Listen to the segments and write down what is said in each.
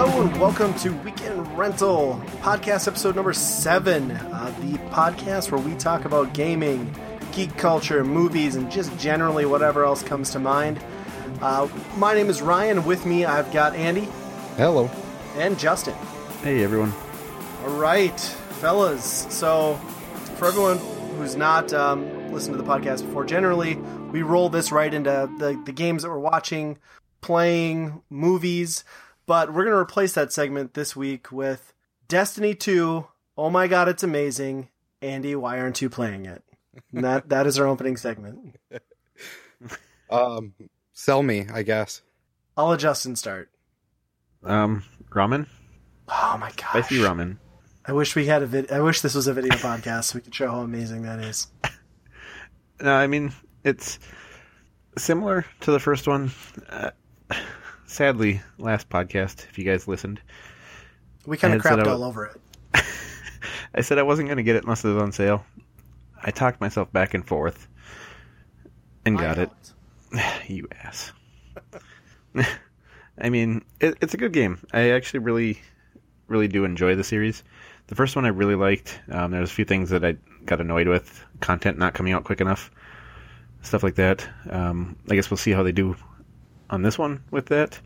Hello and welcome to Weekend Rental podcast episode number seven, uh, the podcast where we talk about gaming, geek culture, movies, and just generally whatever else comes to mind. Uh, my name is Ryan. With me, I've got Andy Hello. and Justin. Hey everyone. All right, fellas. So, for everyone who's not um, listened to the podcast before, generally we roll this right into the, the games that we're watching, playing, movies. But we're going to replace that segment this week with Destiny 2. Oh my god, it's amazing. Andy, why aren't you playing it? And that that is our opening segment. Um, sell me, I guess. I'll adjust and start. Um, ramen, Oh my gosh. spicy ramen. I wish we had a vid- I wish this was a video podcast so we could show how amazing that is. No, I mean it's similar to the first one. Uh, sadly, last podcast, if you guys listened, We kind of crapped all over it. I said I wasn't going to get it unless it was on sale. I talked myself back and forth and got I it. you ass. I mean, it, it's a good game. I actually really, really do enjoy the series. The first one I really liked. Um, there was a few things that I got annoyed with, content not coming out quick enough, stuff like that. Um, I guess we'll see how they do on this one with that.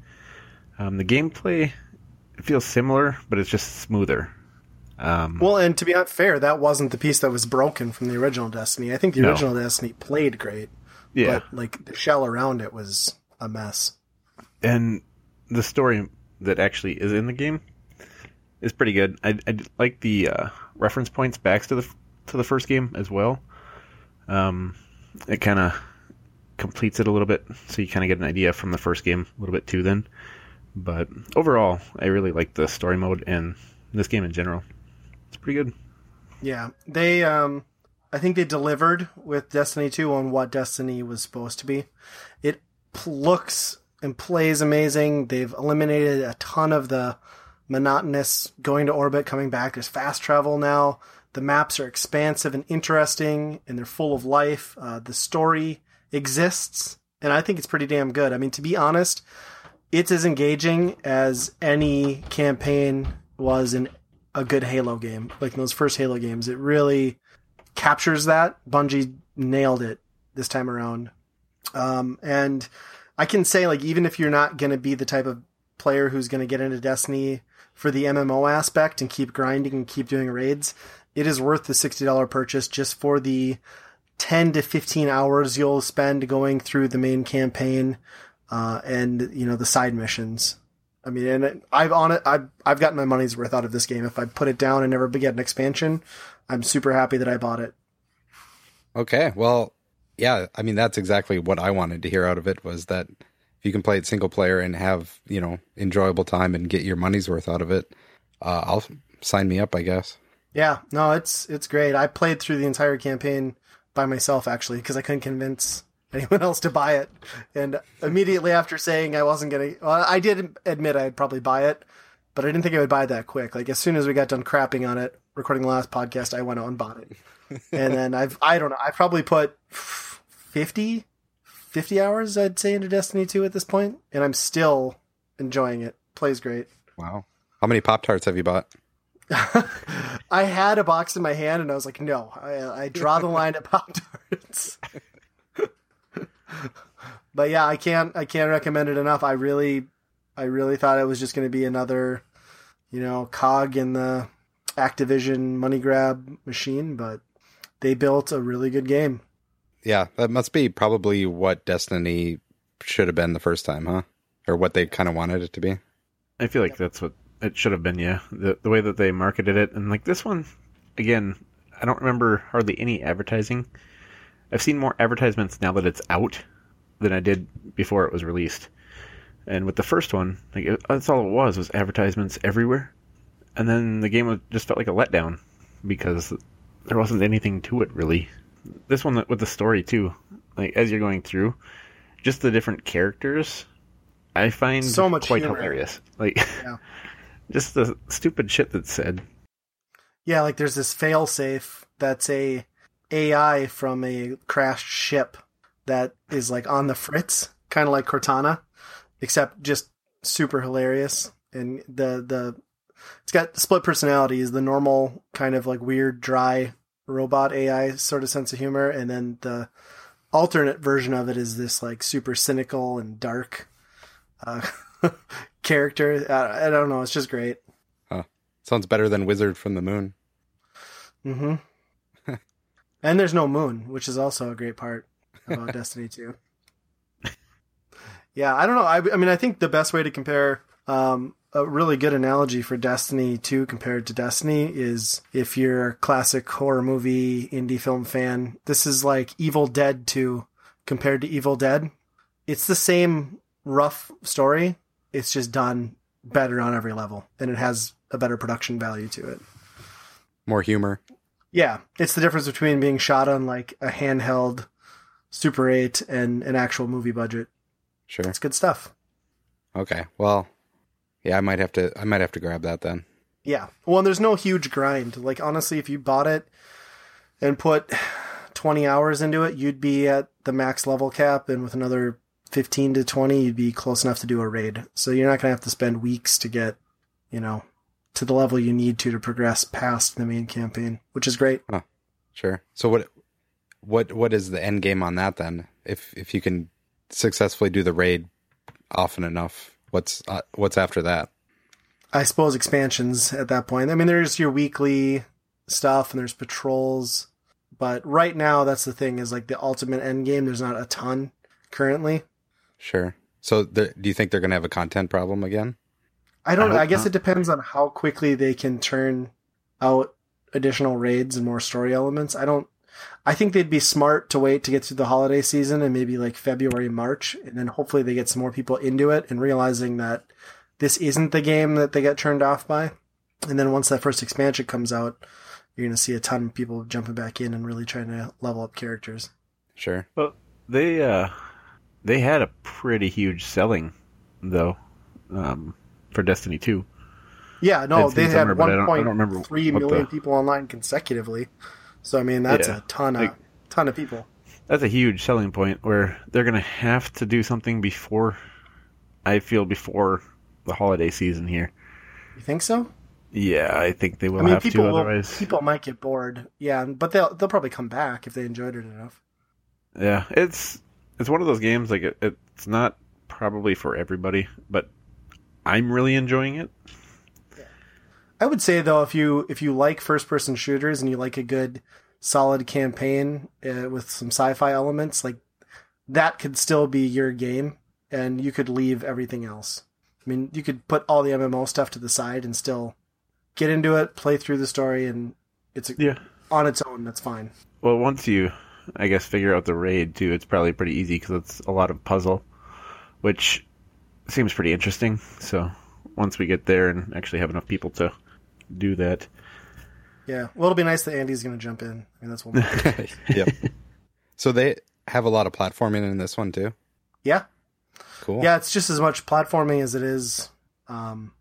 Um, the gameplay feels similar, but it's just smoother. Um, Well, and to be fair, that wasn't the piece that was broken from the original Destiny. I think the No. original Destiny played great, yeah, but like the shell around it was a mess. and the story that actually is in the game is pretty good. I like the uh, reference points back to the to the first game as well. Um, it kind of completes it a little bit, so you kind of get an idea from the first game a little bit too. Then, but overall, I really like the story mode and this game in general. It's pretty good. Yeah, they. um I think they delivered with Destiny Two on what Destiny was supposed to be. It looks and plays amazing. They've eliminated a ton of the monotonous going to orbit, coming back. There's fast travel now. The maps are expansive and interesting, and they're full of life. Uh, the story exists, and I think it's pretty damn good. I mean, to be honest, it's as engaging as any campaign was in a good Halo game. Like those first Halo games, it really captures that. Bungie nailed it this time around. Um, and I can say, like, even if you're not going to be the type of player who's going to get into Destiny for the MMO aspect and keep grinding and keep doing raids, it is worth the $60 purchase just for the 10 to 15 hours you'll spend going through the main campaign uh, and, you know, the side missions. I mean, and I've on it. I've I've gotten my money's worth out of this game. If I put it down and never get an expansion, I'm super happy that I bought it. Okay. Well, yeah, I mean that's exactly what I wanted to hear out of it was that if you can play it single player and have, you know, enjoyable time and get your money's worth out of it, uh, I'll sign me up, I guess. Yeah, no, it's it's great. I played through the entire campaign by myself actually because I couldn't convince anyone else to buy it. And immediately after saying I wasn't gonna, well, I did admit I'd probably buy it, but I didn't think I would buy it that quick. Like as soon as we got done crapping on it, recording the last podcast, I went out and bought it. and then I've I don't know, I probably put 50, 50 hours I'd say into Destiny 2 at this point, and I'm still enjoying it. Plays great. Wow. How many Pop Tarts have you bought? I had a box in my hand and I was like, no, I, I draw the line at Pop Tarts. but yeah, I can't, I can't recommend it enough. I really, I really thought it was just going to be another, you know, cog in the Activision money grab machine, but they built a really good game. Yeah, that must be probably what Destiny should have been the first time, huh? Or what they kind of wanted it to be. I feel like that's what it should have been. Yeah, the the way that they marketed it, and like this one, again, I don't remember hardly any advertising. I've seen more advertisements now that it's out than I did before it was released. And with the first one, like it, that's all it was was advertisements everywhere, and then the game was, just felt like a letdown because there wasn't anything to it really. This one with the story too, like as you're going through, just the different characters, I find So much quite humor. hilarious. Like Yeah. just the stupid shit that's said. Yeah, like there's this failsafe that's a AI from a crashed ship that is like on the fritz, kind of like Cortana, except just super hilarious. and the the it's got split personalities. The normal kind of like weird, dry robot AI sort of sense of humor, and then the alternate version of it is this like super cynical and dark uh, character. I, I don't know. It's just great. Sounds better than Wizard from the Moon. Mm hmm. and there's no moon, which is also a great part about Destiny 2. Yeah, I don't know. I, I mean, I think the best way to compare um, a really good analogy for Destiny 2 compared to Destiny is if you're a classic horror movie indie film fan, this is like Evil Dead 2 compared to Evil Dead. It's the same rough story, it's just done better on every level, and it has a better production value to it. More humor. Yeah, it's the difference between being shot on like a handheld Super 8 and an actual movie budget. Sure. It's good stuff. Okay. Well, yeah, I might have to. I might have to grab that then. Yeah. Well, and there's no huge grind. Like honestly, if you bought it and put 20 hours into it, you'd be at the max level cap, and with another 15 to 20, you'd be close enough to do a raid. So you're not gonna have to spend weeks to get, you know, to the level you need to to progress past the main campaign, which is great. Sure. So what? What? What is the end game on that then? If if you can successfully do the raid often enough, what's uh, what's after that? I suppose expansions at that point. I mean, there's your weekly stuff and there's patrols, but right now that's the thing is like the ultimate end game. There's not a ton currently. Sure. So the, do you think they're going to have a content problem again? I don't. I I, guess not. it depends on how quickly they can turn out additional raids and more story elements. I don't. I think they'd be smart to wait to get through the holiday season and maybe like February, March, and then hopefully they get some more people into it and realizing that this isn't the game that they get turned off by. And then once that first expansion comes out, you're going to see a ton of people jumping back in and really trying to level up characters. Sure. Well, they uh, they had a pretty huge selling though um, for Destiny Two. Yeah, no, they had somewhere, but I don't- I don't 1.3 remember million the- people online consecutively. So I mean, that's Yeah. a ton of Like- ton of people. That's a huge selling point where they're going to have to do something before. I feel before the holiday season here. You think so? Yeah, I think they will I mean, have people to. will, Otherwise, people might get bored. Yeah, but they'll they'll probably come back if they enjoyed it enough. yeah, it's it's one of those games like it, it's not probably for everybody, but I'm really enjoying it. I would say though, if you if you like first person shooters and you like a good solid campaign uh, with some sci-fi elements, like that could still be your game, and you could leave everything else. I mean, you could put all the MMO stuff to the side and still get into it, play through the story, and it's Yeah. on its own. That's fine. Well, once you, I guess, figure out the raid too, it's probably pretty easy because it's a lot of puzzle, which seems pretty interesting. So once we get there and actually have enough people to do that, Yeah. Well, it'll be nice that Andy's going to jump in. I mean, that's one. yep. So they have a lot of platforming in this one too. yeah. Cool. Yeah, it's just as much platforming as it is um,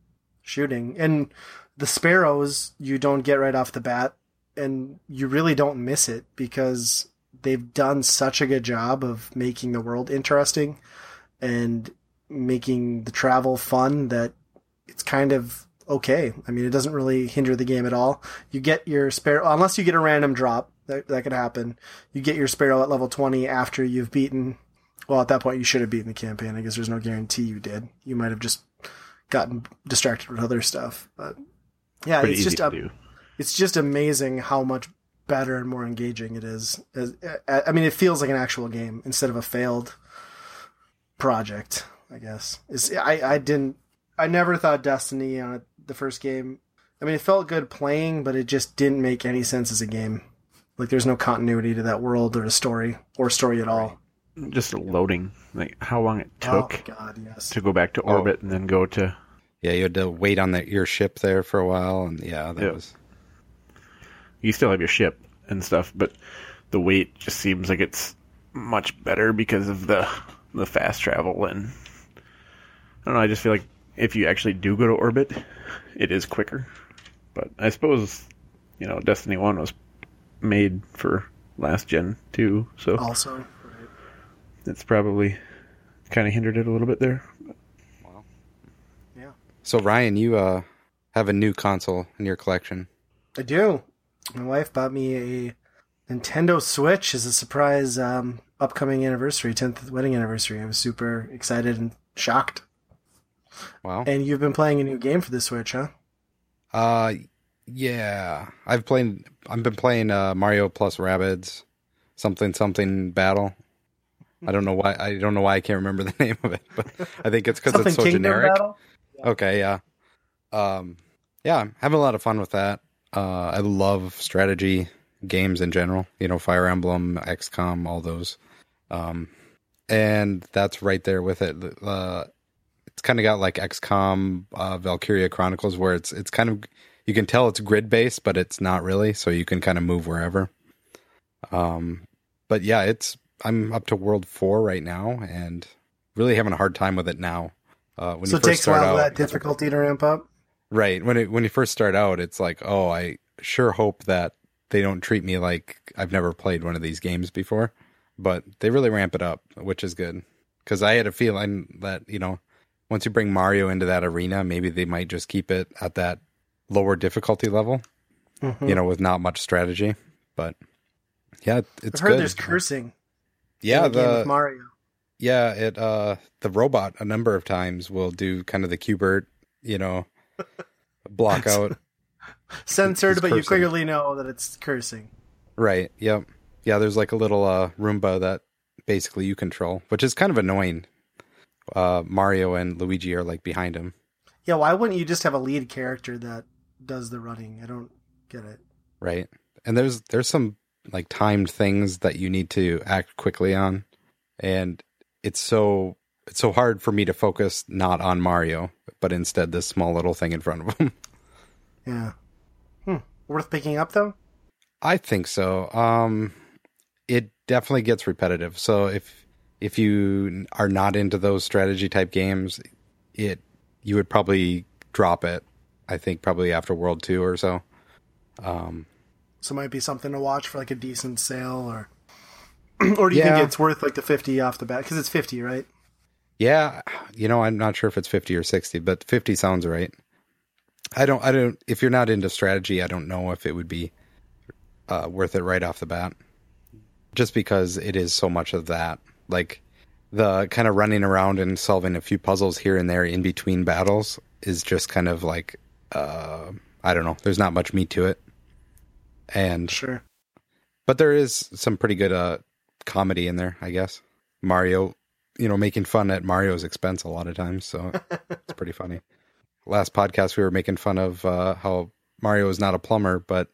shooting. And the sparrows you don't get right off the bat, and you really don't miss it because they've done such a good job of making the world interesting and making the travel fun that it's kind of okay. I mean, it doesn't really hinder the game at all. You get your sparrow, unless you get a random drop, that, that could happen. You get your sparrow at level 20 after you've beaten well, at that point, you should have beaten the campaign. I guess there's no guarantee you did. You might have just gotten distracted with other stuff. But yeah, pretty it's just a, it's just amazing how much better and more engaging it is. I I mean, it feels like an actual game instead of a failed project. I guess it's, I I didn't I never thought Destiny on it, the first game. I mean, it felt good playing, but it just didn't make any sense as a game. Like, there's no continuity to that world or the story or story at all. Just loading, like how long it Oh took God, yes. to go back to oh. orbit and then go to. Yeah, you had to wait on the, your ship there for a while, and yeah, that Yeah. was You still have your ship and stuff, but the weight just seems like it's much better because of the the fast travel and I don't know. I just feel like if you actually do go to orbit, it is quicker. But I suppose you know Destiny One was made for last gen too, so Also, right. it's probably kind of hindered it a little bit there. Wow. Yeah. So Ryan, you uh have a new console in your collection. I do. My wife bought me a Nintendo Switch as a surprise um, upcoming anniversary, 10th wedding anniversary. I was super excited and shocked. Wow. And you've been playing a new game for the Switch, huh? Uh yeah. I've played I've been playing uh Mario plus Rabbids something something battle. I don't know why I don't know why I can't remember the name of it, but I think it's cuz Something it's so Kingdom generic. Battle? Okay, yeah. Um yeah, I'm having a lot of fun with that. Uh I love strategy games in general, you know, Fire Emblem, XCOM, all those. Um and that's right there with it. Uh it's kind of got like XCOM, uh, Valkyria Chronicles, where it's it's kind of you can tell it's grid based, but it's not really. So you can kind of move wherever. Um, but yeah, it's I'm up to World Four right now, and really having a hard time with it now. Uh, when So you it first takes a while for that difficulty to ramp up. Right when it when you first start out, it's like, oh, I sure hope that they don't treat me like I've never played one of these games before. But they really ramp it up, which is good. Because I had a feeling that you know, once you bring Mario into that arena, maybe they might just keep it at that lower difficulty level. Mhm. You know, with not much strategy. But yeah, it's heard good. there's cursing. yeah, the the Mario. yeah, it uh the robot a number of times will do kind of the Q*bert, you know, block out. Censored, but you clearly know that it's cursing. Right. Yep. Yeah, there's like a little uh Roomba that basically you control, which is kind of annoying. Uh Mario and Luigi are like behind him. Yeah, why wouldn't you just have a lead character that does the running? I don't get it. Right. And there's there's some like timed things that you need to act quickly on. And it's so it's so hard for me to focus not on Mario, but instead this small little thing in front of him. Yeah. Hmm. Worth picking up though. I think so. Um, it definitely gets repetitive. So if if you are not into those strategy type games, it you would probably drop it. I think probably after World Two or so. Um, So it might be something to watch for like a decent sale, or or do you Yeah. think it's worth like the fifty off the bat? Because it's fifty, right? Yeah, you know, I'm not sure if it's fifty or sixty, but fifty sounds right. I don't. I don't. If you're not into strategy, I don't know if it would be uh, worth it right off the bat. Just because it is so much of that, like the kind of running around and solving a few puzzles here and there in between battles is just kind of like uh, I don't know. There's not much meat to it, and Sure. but there is some pretty good uh comedy in there, I guess. Mario, you know, making fun at Mario's expense a lot of times, so it's pretty funny. Last podcast we were making fun of uh how Mario is not a plumber, but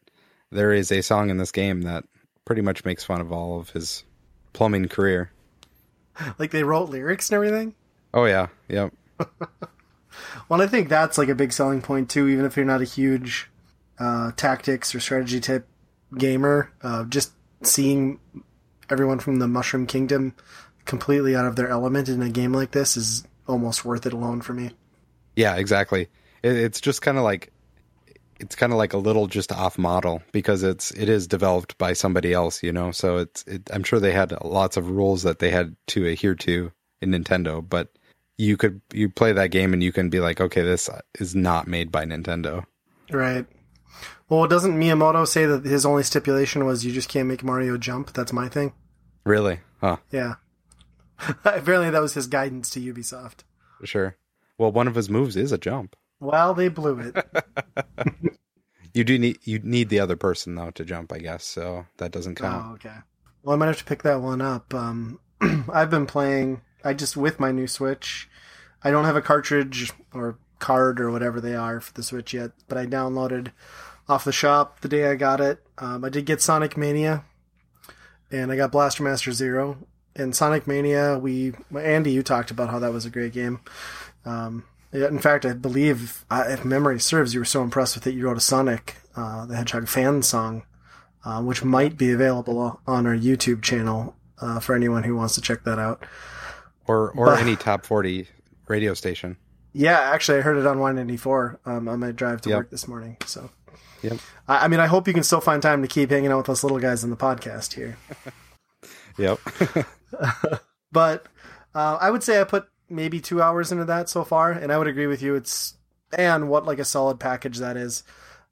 there is a song in this game that pretty much makes fun of all of his plumbing career. Like they wrote lyrics and everything. Oh yeah, yep. Well, I think that's like a big selling point too. Even if you're not a huge uh, tactics or strategy type gamer, uh, just seeing everyone from the Mushroom Kingdom completely out of their element in a game like this is almost worth it alone for me. Yeah, exactly. It, it's just kind of like it's kind of like a little just off model because it's it is developed by somebody else, you know. So it's it, I'm sure they had lots of rules that they had to adhere to in Nintendo, but you could you play that game and you can be like, okay, this is not made by Nintendo. Right. Well, doesn't Miyamoto say that his only stipulation was you just can't make Mario jump? That's my thing. Really? Huh? Yeah. Apparently, that was his guidance to Ubisoft. Sure. Well, one of his moves is a jump. Well, they blew it. You do need you need the other person though to jump, I guess. So that doesn't count. Oh, okay. Well, I might have to pick that one up. Um, I've been playing. I just with my new Switch. I don't have a cartridge or card or whatever they are for the Switch yet, but I downloaded off the shop the day I got it. Um, I did get Sonic Mania, and I got Blaster Master Zero. And Sonic Mania, we Andy, you talked about how that was a great game. Um, in fact, I believe, if memory serves, you were so impressed with it, you wrote a Sonic uh, the Hedgehog fan song uh, which might be available on our YouTube channel uh, for anyone who wants to check that out. Or or But- any top forty radio station. Yeah, actually, I heard it on 194 um, on my drive to Yep. work this morning. So, Yep. I, I mean, I hope you can still find time to keep hanging out with us little guys in the podcast here. Yep. But uh, I would say I put maybe two hours into that so far, and I would agree with you. It's and what like a solid package that is.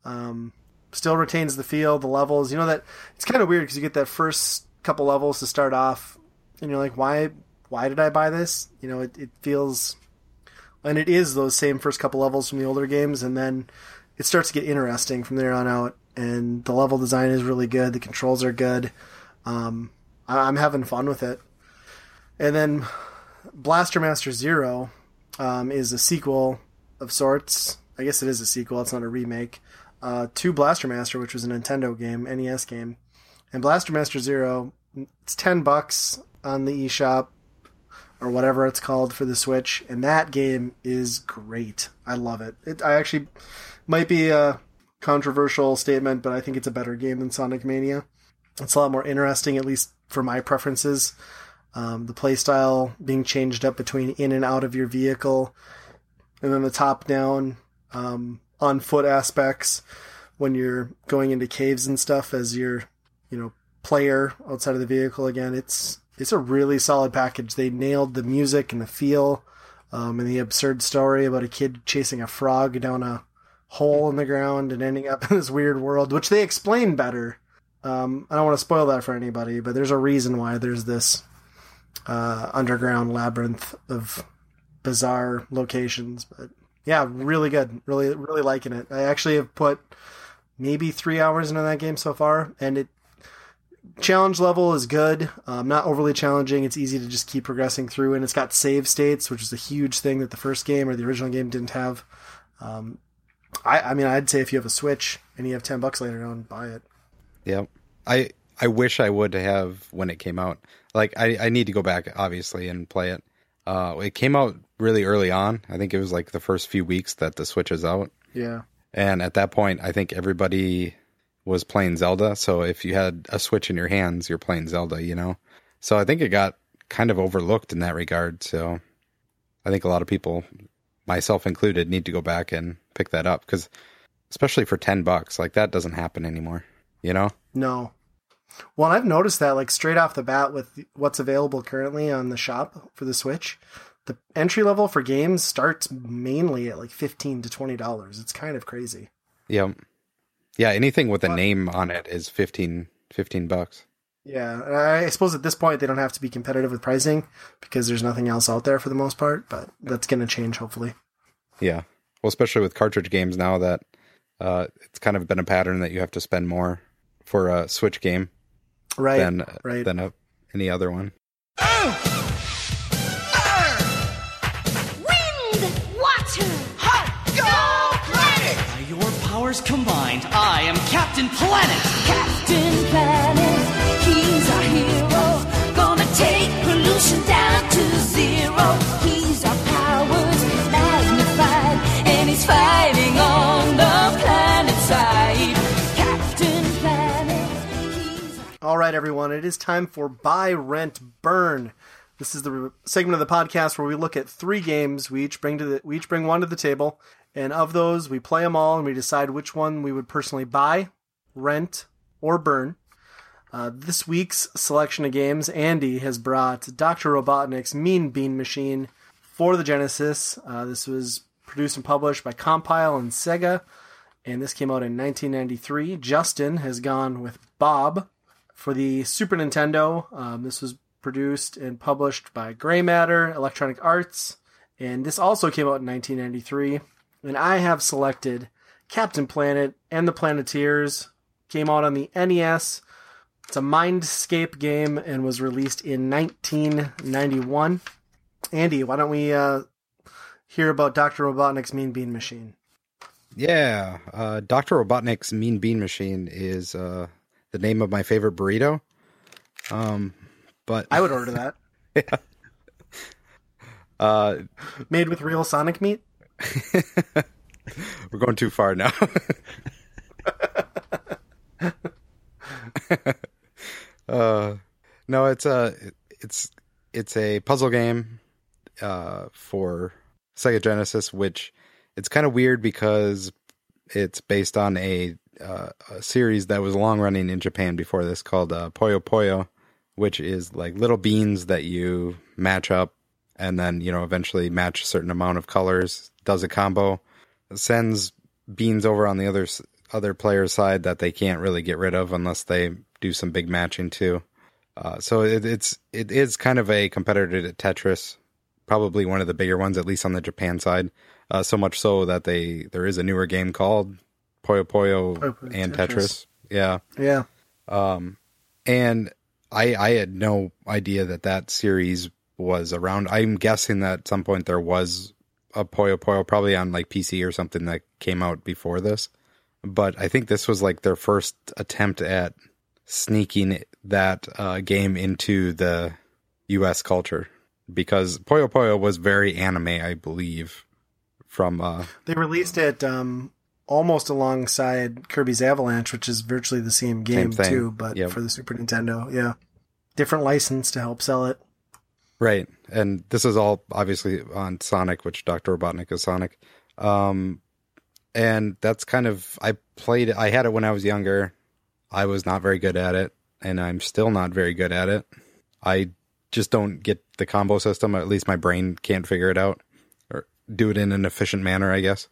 Um, still retains the feel, the levels. You know that it's kind of weird because you get that first couple levels to start off, and you're like, why, why did I buy this? You know, it, it feels, and it is those same first couple levels from the older games, and then it starts to get interesting from there on out. And the level design is really good. The controls are good. Um, I, I'm having fun with it. And then Blaster Master Zero um, is a sequel of sorts. I guess it is a sequel. It's not a remake. Uh, to Blaster Master, which was a Nintendo game, NES game, and Blaster Master Zero. It's ten bucks on the eShop or whatever it's called for the Switch, and that game is great. I love it. It I actually might be a controversial statement, but I think it's a better game than Sonic Mania. It's a lot more interesting, at least for my preferences. Um, the playstyle being changed up between in and out of your vehicle, and then the top down um, on foot aspects when you're going into caves and stuff as your you know player outside of the vehicle again. It's it's a really solid package. They nailed the music and the feel, um, and the absurd story about a kid chasing a frog down a hole in the ground and ending up in this weird world, which they explain better. Um, I don't want to spoil that for anybody, but there's a reason why there's this uh, underground labyrinth of bizarre locations. But yeah, really good. Really, really liking it. I actually have put maybe three hours into that game so far, and it challenge level is good. Um, not overly challenging. It's easy to just keep progressing through, and it's got save states, which is a huge thing that the first game or the original game didn't have. Um, I, I mean, I'd say if you have a Switch and you have ten bucks later on, buy it. Yep. I I wish I would have when it came out. Like I I need to go back obviously and play it. Uh, it came out really early on. I think it was like the first few weeks that the Switch is out. Yeah. And at that point, I think everybody was playing Zelda. So if you had a Switch in your hands, you're playing Zelda, you know? So I think it got kind of overlooked in that regard. So I think a lot of people, myself included, need to go back and pick that up because, especially for 10 bucks, like that doesn't happen anymore, you know? No. Well, I've noticed that like straight off the bat with what's available currently on the shop for the Switch, the entry level for games starts mainly at like fifteen to twenty dollars. It's kind of crazy. Yeah. Yeah, anything with a name on it is 15, 15 bucks. Yeah, I suppose at this point they don't have to be competitive with pricing because there's nothing else out there for the most part. But that's going to change hopefully. Yeah. Well, especially with cartridge games now that uh, it's kind of been a pattern that you have to spend more for a Switch game Right. than right. than a, any other one. Wind, water, Go Planet! By your powers combined, I am Captain Planet. Captain Planet, All right, everyone, it is time for Buy, Rent, Burn. This is the re- segment of the podcast where we look at three games. We each bring to the, we each bring one to the table, and of those, we play them all, and we decide which one we would personally buy, rent, or burn. Uh, this week's selection of games, Andy has brought Dr. Robotnik's Mean Bean Machine for the Genesis. Uh, this was produced and published by Compile and Sega, and this came out in 1993. Justin has gone with Bob for the Super Nintendo. Um, this was produced and published by Grey Matter Electronic Arts, and this also came out in 1993. And I have selected Captain Planet and the Planeteers. Came out on the NES. It's a Mindscape game and was released in 1991. Andy, why don't we uh, hear about Dr. Robotnik's Mean Bean Machine? Yeah, uh, Dr. Robotnik's Mean Bean Machine is uh, the name of my favorite burrito. Um, but I would order that. uh, Made with real Sonic meat? we're going too far now. uh, no, it's a it's it's a puzzle game uh, for Sega Genesis, which it's kind of weird because it's based on a, uh, a series that was long running in Japan before this called uh, Poyo Puyo, which is like little beans that you match up and then you know eventually match a certain amount of colors does a combo sends beans over on the other other player's side that they can't really get rid of unless they do some big matching too. Uh, so it, it's it is kind of a competitor to Tetris, probably one of the bigger ones, at least on the Japan side. Uh, so much so that they there is a newer game called Puyo Puyo Puyo and Tetris. Tetris. Yeah, Yeah. and I I had no idea that that series was around. I'm guessing that at some point there was a Puyo Puyo, probably on like PC or something that came out before this. But I think this was like their first attempt at sneaking that uh, game into the U.S. culture because Puyo Puyo was very anime, I believe. From uh, They released it um, almost alongside Kirby's Avalanche, which is virtually the same game thing. too, but Yep. for the Super Nintendo. Yeah, different license to help sell it. Right. And this is all obviously on Sonic, which Dr. Robotnik is Sonic. Um, and that's kind of, I played, I had it when I was younger. I was not very good at it, and I'm still not very good at it. I just don't get the combo system, or at least my brain can't figure it out or do it in an efficient manner, I guess.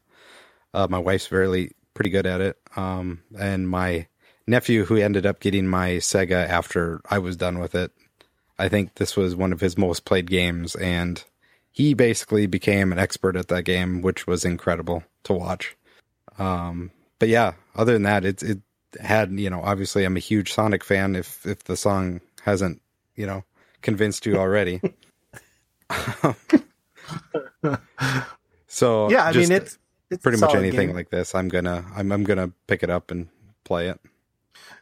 Uh, my wife's really pretty good at it. Um, and my nephew, who ended up getting my Sega after I was done with it, I think this was one of his most played games, and he basically became an expert at that game, which was incredible to watch. Um, but yeah, other than that, it it had you know obviously I'm a huge Sonic fan. If if the song hasn't you know convinced you already, so Yeah, I just mean it's it's pretty much anything game. like this. I'm gonna I'm I'm gonna pick it up and play it.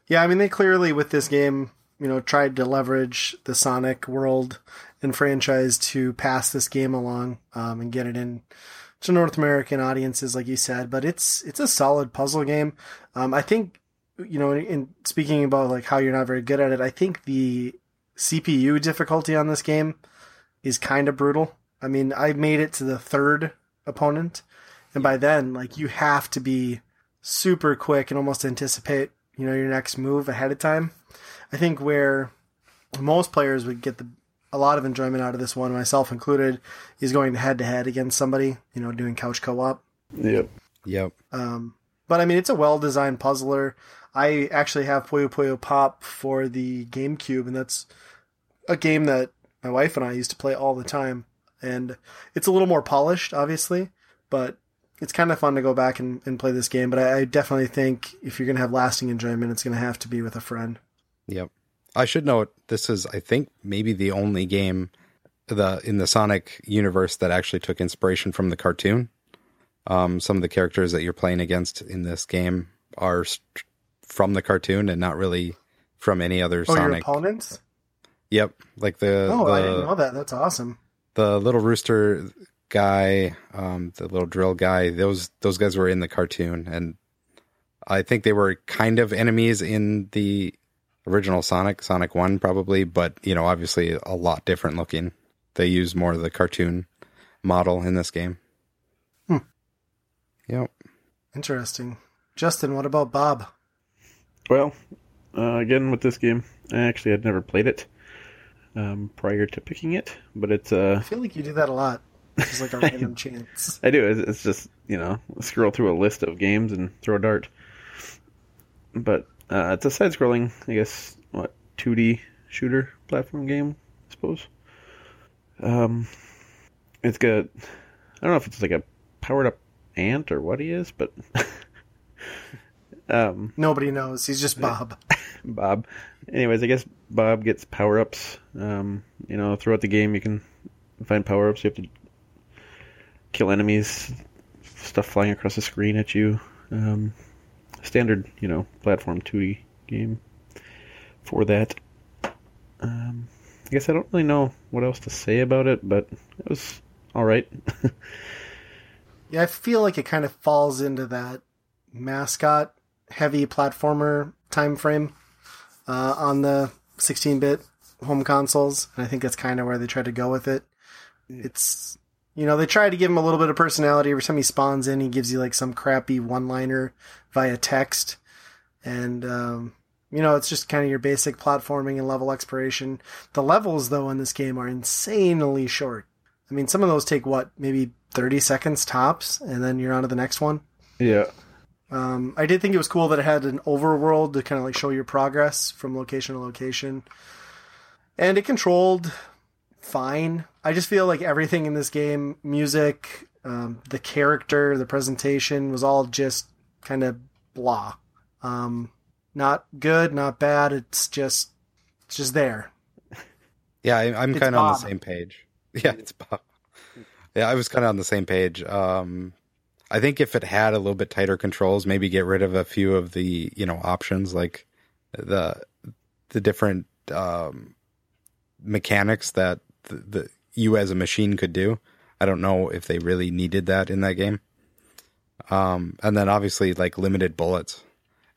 Yeah, I mean they clearly with this game, you know, tried to leverage the Sonic world and franchise to pass this game along um, and get it in to North American audiences, like you said. But it's it's a solid puzzle game. Um, I think you know, in speaking about like how you're not very good at it, I think the CPU difficulty on this game is kind of brutal. I mean, I made it to the third opponent, and by then, like you have to be super quick and almost anticipate you know your next move ahead of time. I think where most players would get the a lot of enjoyment out of this one, myself included, is going head to head against somebody. You know, doing couch co-op. Yep. Yep. Um, but I mean, it's a well designed puzzler. I actually have Puyo Puyo Pop for the GameCube, and that's a game that my wife and I used to play all the time. And it's a little more polished, obviously, but it's kind of fun to go back and, and play this game. But I, I definitely think if you're going to have lasting enjoyment, it's going to have to be with a friend. Yep. I should note this is I think maybe the only game the in the Sonic universe that actually took inspiration from the cartoon. Um, some of the characters that you're playing against in this game are st- from the cartoon and not really from any other Oh, Sonic. opponents? Yep, like the Oh, the, I didn't know that. That's awesome. the little rooster guy, um, the little drill guy. Those those guys were in the cartoon, and I think they were kind of enemies in the original Sonic, Sonic One, probably, but you know, obviously a lot different looking. They use more of the cartoon model in this game. Hmm. Yep. Interesting. Justin, what about Bob? Well, uh, again with this game, I actually had never played it um, prior to picking it, but it's uh, I feel like you do that a lot. It's like a random chance. I do. It's, just you know scroll through a list of games and throw a dart. But uh, it's a side-scrolling, I guess, what 2D shooter platform game, I suppose. Um, it's got I don't know if it's like a powered-up ant or what he is, but um, Nobody knows. He's just Bob. Bob. Anyways, I guess Bob gets power ups. Um, you know, throughout the game, you can find power ups. You have to kill enemies, stuff flying across the screen at you. Um, standard, you know, platform 2D game for that. Um, I guess I don't really know what else to say about it, but it was all right. Yeah, I feel like it kind of falls into that mascot heavy platformer time frame uh, on the 16-bit home consoles, and I think that's kind of where they tried to go with it. It's you know they try to give him a little bit of personality. Every time he spawns in, he gives you like some crappy one-liner via text, and um, you know it's just kind of your basic platforming and level exploration. The levels though in this game are insanely short. I mean, some of those take what, maybe 30 seconds tops, and then you're on to the next one. Yeah. Um, I did think it was cool that it had an overworld to kind of like show your progress from location to location. And it controlled fine. I just feel like everything in this game, music, um, the character, the presentation was all just kind of blah. Um, not good, not bad. It's just, it's just there. Yeah, I, I'm kind of on the same page. Yeah, it's Bob. Yeah, I was kind of on the same page. Um, I think if it had a little bit tighter controls, maybe get rid of a few of the you know options like the the different um, mechanics that the, the you as a machine could do. I don't know if they really needed that in that game. Um, and then obviously like limited bullets.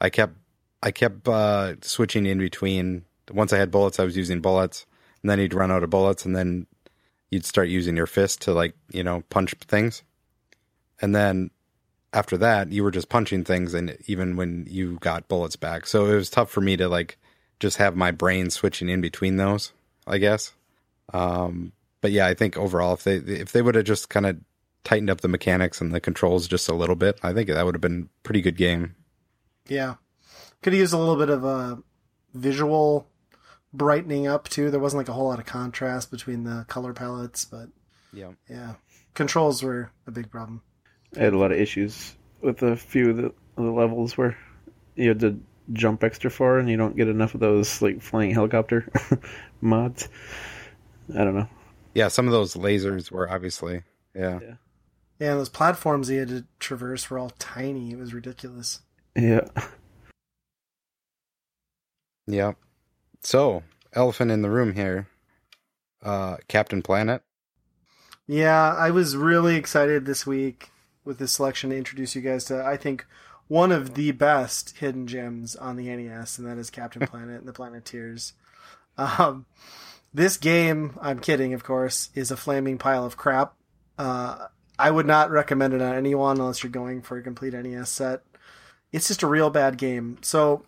I kept I kept uh, switching in between. Once I had bullets, I was using bullets, and then you'd run out of bullets, and then you'd start using your fist to like you know punch things, and then after that you were just punching things, and even when you got bullets back, so it was tough for me to like just have my brain switching in between those. I guess. Um, but yeah, I think overall, if they if they would have just kind of tightened up the mechanics and the controls just a little bit, I think that would have been a pretty good game. Yeah. Could have used a little bit of a visual brightening up too. There wasn't like a whole lot of contrast between the color palettes, but Yeah. yeah. Controls were a big problem. I had a lot of issues with a few of the, of the levels where you had to jump extra far and you don't get enough of those like flying helicopter mods. I don't know. Yeah, some of those lasers were obviously yeah. Yeah, and those platforms he had to traverse were all tiny. It was ridiculous. Yeah. Yeah. So, elephant in the room here. Uh Captain Planet. Yeah, I was really excited this week with this selection to introduce you guys to I think one of the best hidden gems on the NES, and that is Captain Planet and the Planeteers. Um, this game, I'm kidding, of course, is a flaming pile of crap. Uh, I would not recommend it on anyone unless you're going for a complete NES set. It's just a real bad game. So,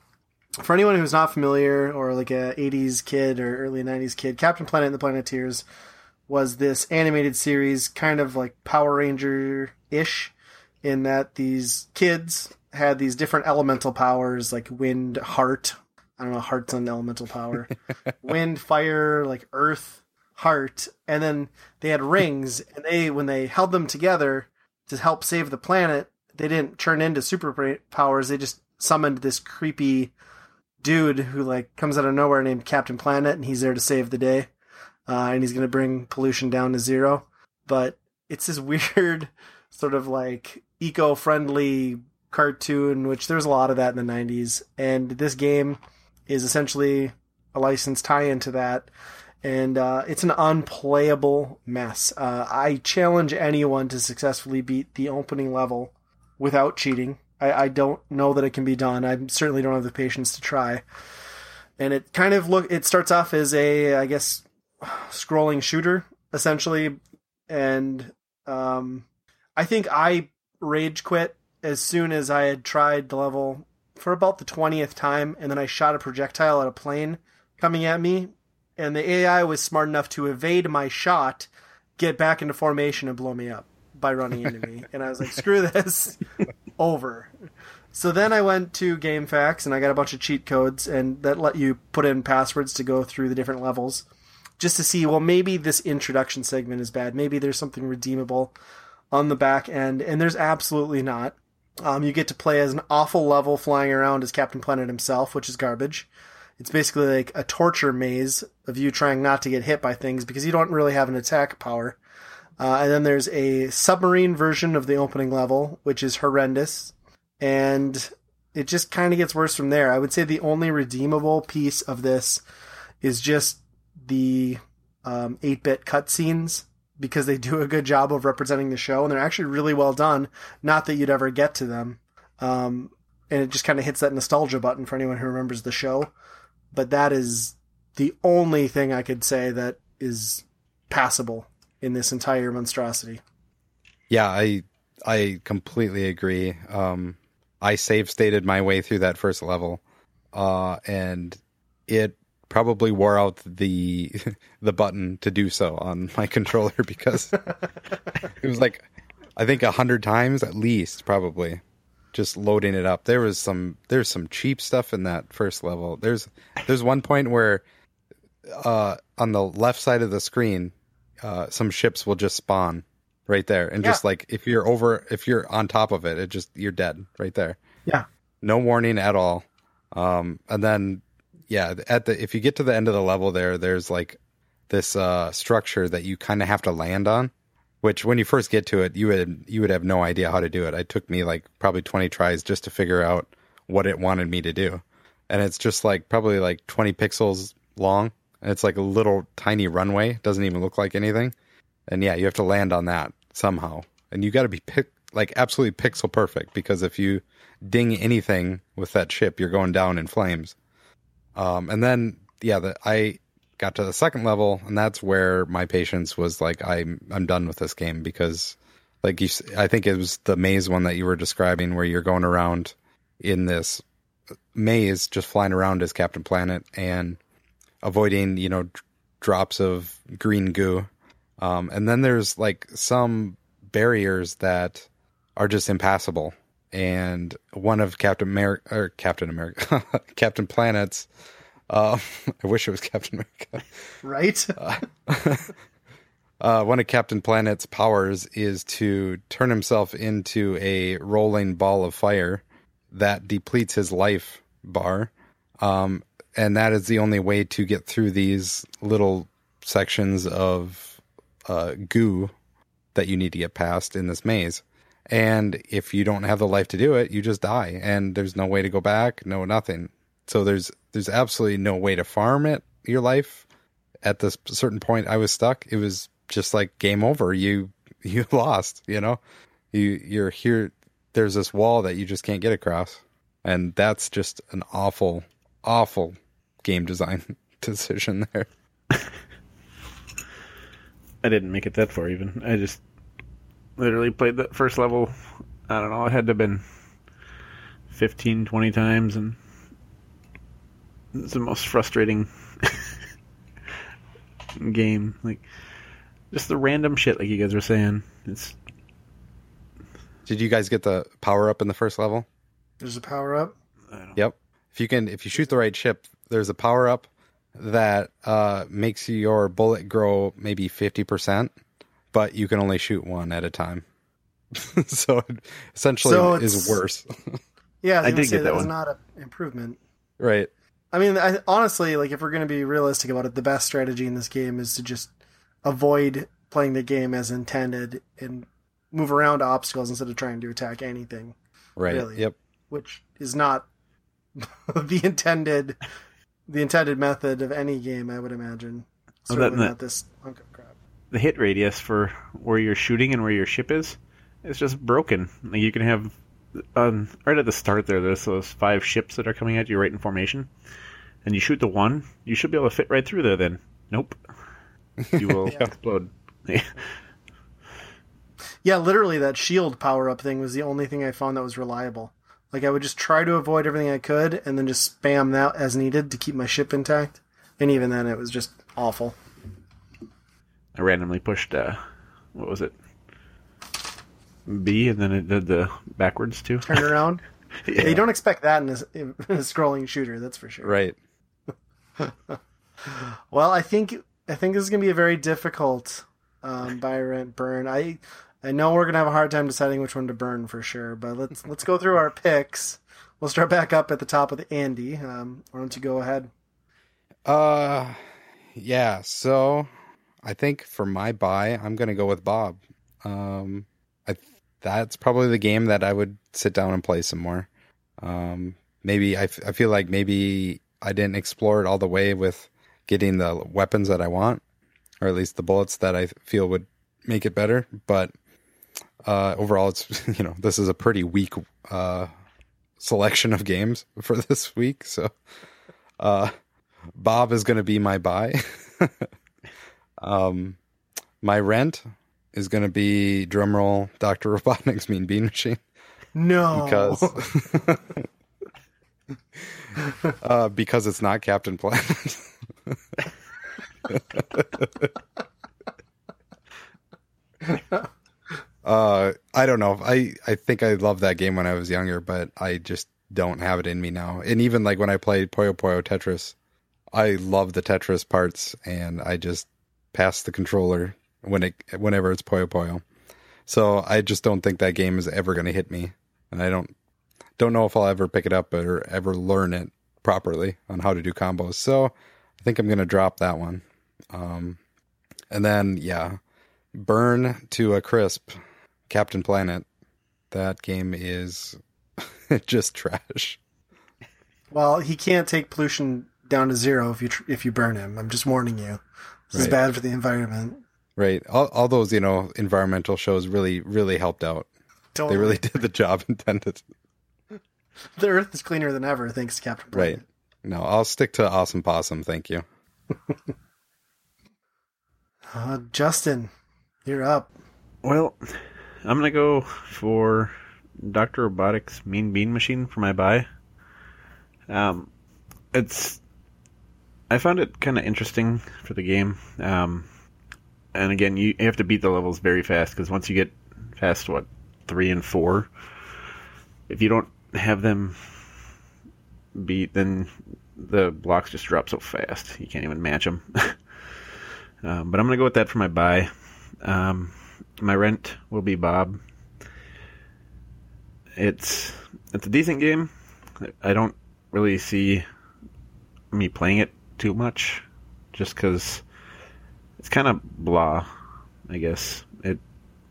for anyone who's not familiar or like a 80s kid or early 90s kid, Captain Planet and the Planeteers was this animated series, kind of like Power Ranger ish, in that these kids had these different elemental powers like wind, heart. I don't know, heart's an elemental power. wind, fire, like earth, heart. And then they had rings, and they, when they held them together to help save the planet, they didn't turn into super powers. They just summoned this creepy dude who like comes out of nowhere named Captain Planet, and he's there to save the day uh, and he's going to bring pollution down to zero. But it's this weird sort of like eco-friendly cartoon, which there's a lot of that in the 90s. And this game is essentially a licensed tie-in to that. And uh, it's an unplayable mess. Uh, I challenge anyone to successfully beat the opening level without cheating. I, I don't know that it can be done. I certainly don't have the patience to try. And it kind of look. It starts off as a, I guess, scrolling shooter essentially and um i think i rage quit as soon as i had tried the level for about the 20th time and then i shot a projectile at a plane coming at me and the ai was smart enough to evade my shot get back into formation and blow me up by running into me and i was like screw this over so then I went to GameFAQs and I got a bunch of cheat codes and that let you put in passwords to go through the different levels just to see, well, maybe this introduction segment is bad. Maybe there's something redeemable on the back end, and there's absolutely not. Um, you get to play as an awful level flying around as Captain Planet himself, which is garbage. It's basically like a torture maze of you trying not to get hit by things because you don't really have an attack power. Uh, and then there's a submarine version of the opening level, which is horrendous. And it just kind of gets worse from there. I would say the only redeemable piece of this is just the um, 8-bit cutscenes because they do a good job of representing the show and they're actually really well done. Not that you'd ever get to them. Um, and it just kind of hits that nostalgia button for anyone who remembers the show. But that is the only thing I could say that is passable in this entire monstrosity. Yeah, I I completely agree. Um, I save stated my way through that first level, uh, and it probably wore out the the button to do so on my controller because it was like I think a hundred times at least, probably just loading it up. There was some there's some cheap stuff in that first level. There's there's one point where uh on the left side of the screen, uh some ships will just spawn right there. And just like if you're over if you're on top of it, it just you're dead right there. Yeah. No warning at all. Um and then yeah, at the if you get to the end of the level there, there's like this uh structure that you kind of have to land on which when you first get to it you would you would have no idea how to do it. It took me like probably 20 tries just to figure out what it wanted me to do. And it's just like probably like 20 pixels long. And it's like a little tiny runway. It doesn't even look like anything. And yeah you have to land on that somehow. And you got to be pic- like absolutely pixel perfect because if you ding anything with that ship you're going down in flames um, and then yeah, the, I got to the second level, and that's where my patience was like, I'm I'm done with this game because, like you, I think it was the maze one that you were describing, where you're going around in this maze, just flying around as Captain Planet and avoiding, you know, d- drops of green goo. Um, and then there's like some barriers that are just impassable. And one of Captain America or Captain America, Captain Planet's, uh, I wish it was Captain America. Right? Uh, one of Captain Planet's powers is to turn himself into a rolling ball of fire that depletes his life bar. Um, and that is the only way to get through these little sections of uh, goo that you need to get past in this maze. And if you don't have the life to do it, you just die, and there's no way to go back, no nothing. So there's there's absolutely no way to farm it your life. At this certain point, I was stuck. It was just like game over. You you lost. You know, you you're here. There's this wall that you just can't get across, and that's just an awful, awful game design decision there. I didn't make it that far even. I just literally played the first level. I don't know. It had to have been 15, 20 times, and it's the most frustrating game. Like just the random shit, like you guys were saying. It's Did you guys get the power up in the first level? There's a power up. Yep. If you can, if you shoot the right ship, there's a power up that uh, makes your bullet grow maybe fifty percent, but you can only shoot one at a time. so it essentially So is it's- worse, Yeah, I was did say, get that was one. not an improvement. right? I mean, I, honestly, like if we're going to be realistic about it, the best strategy in this game is to just avoid playing the game as intended and move around obstacles instead of trying to attack anything, Right. Really? Yep. which is not the intended the intended method of any game. I would imagine. Well, that- Certainly that- not this hunk of crap. The hit radius for where you're shooting and where your ship is is just broken. Like you can have um, right at the start there. There's those five ships that are coming at you right in formation, and you shoot the one, you should be able to fit right through there. Then, nope, you will explode. Yeah, literally, that shield power up thing was the only thing I found that was reliable. Like, I would just try to avoid everything I could and then just spam that as needed to keep my ship intact. And even then, it was just awful. I randomly pushed uh, what was it? B, and then it did the backwards too. Turn around. yeah. you don't expect that in a, in a scrolling shooter, that's for sure. Right. Well, I think I think this is gonna be a very difficult um, buy, rent, burn. I I know we're gonna have a hard time deciding which one to burn for sure, but let's let's go through our picks. We'll start back up at the top of the Andy. Um, why don't you go ahead? Uh, yeah. So I think for my buy, I'm gonna go with Bob. Um, I that's probably the game that I would sit down and play some more. Um, maybe I, f- I feel like maybe I didn't explore it all the way with getting the weapons that I want, or at least the bullets that I feel would make it better. But uh, overall, it's you know this is a pretty weak uh, selection of games for this week. So uh, Bob is going to be my buy. um, my rent is going to be drumroll Doctor Robotnik's Mean Bean Machine No, because uh, because it's not Captain Planet. Uh, I don't know. I I think I loved that game when I was younger, but I just don't have it in me now. And even like when I played Puyo Puyo Tetris, I love the Tetris parts, and I just pass the controller when it whenever it's Puyo Puyo. So I just don't think that game is ever going to hit me, and I don't don't know if I'll ever pick it up or ever learn it properly on how to do combos. So I think I'm going to drop that one. Um, and then yeah, burn to a crisp. Captain Planet. That game is just trash. Well, he can't take pollution down to zero if you tr- if you burn him. I'm just warning you. This is bad for the environment. Right. All, all those, you know, environmental shows really, really helped out. They really did the job intended. The Earth is cleaner than ever thanks to Captain Planet. Right. No, I'll stick to Awesome Possum. Thank you. Uh, Justin, you're up. Well, I'm gonna go for Doctor Robotnik's Mean Bean Machine for my buy. Um, it's I found it kind of interesting for the game. Um, and again, you have to beat the levels very fast because once you get past what three and four, if you don't have them beat, then the blocks just drop so fast you can't even match them. um, but I'm gonna go with that for my buy. Um, my rent will be Bob. It's it's a decent game. I don't really see me playing it too much, just because it's kind of blah. I guess it.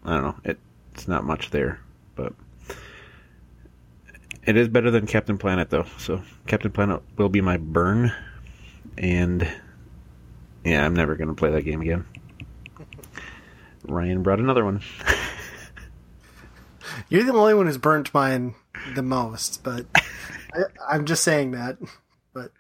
I don't know. It, it's not much there, but it is better than Captain Planet though. So Captain Planet will be my burn, and yeah, I'm never gonna play that game again. Ryan brought another one. You're the only one who's burnt mine the most, but I, I'm just saying that. But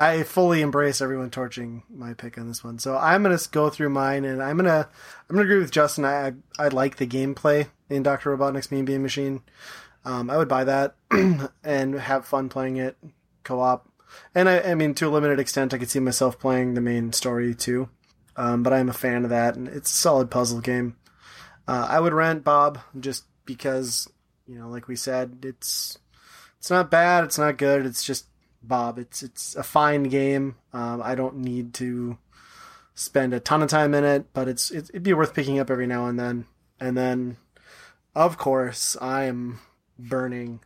I fully embrace everyone torching my pick on this one. So I'm gonna go through mine, and I'm gonna I'm gonna agree with Justin. I I, like the gameplay in Doctor Robotnik's Mean Bean Machine. Um, I would buy that and have fun playing it co-op. And I, I mean, to a limited extent, I could see myself playing the main story too. Um, but I'm a fan of that, and it's a solid puzzle game. Uh, I would rent Bob just because, you know, like we said, it's it's not bad, it's not good, it's just Bob. It's it's a fine game. Um, I don't need to spend a ton of time in it, but it's it, it'd be worth picking up every now and then. And then, of course, I am burning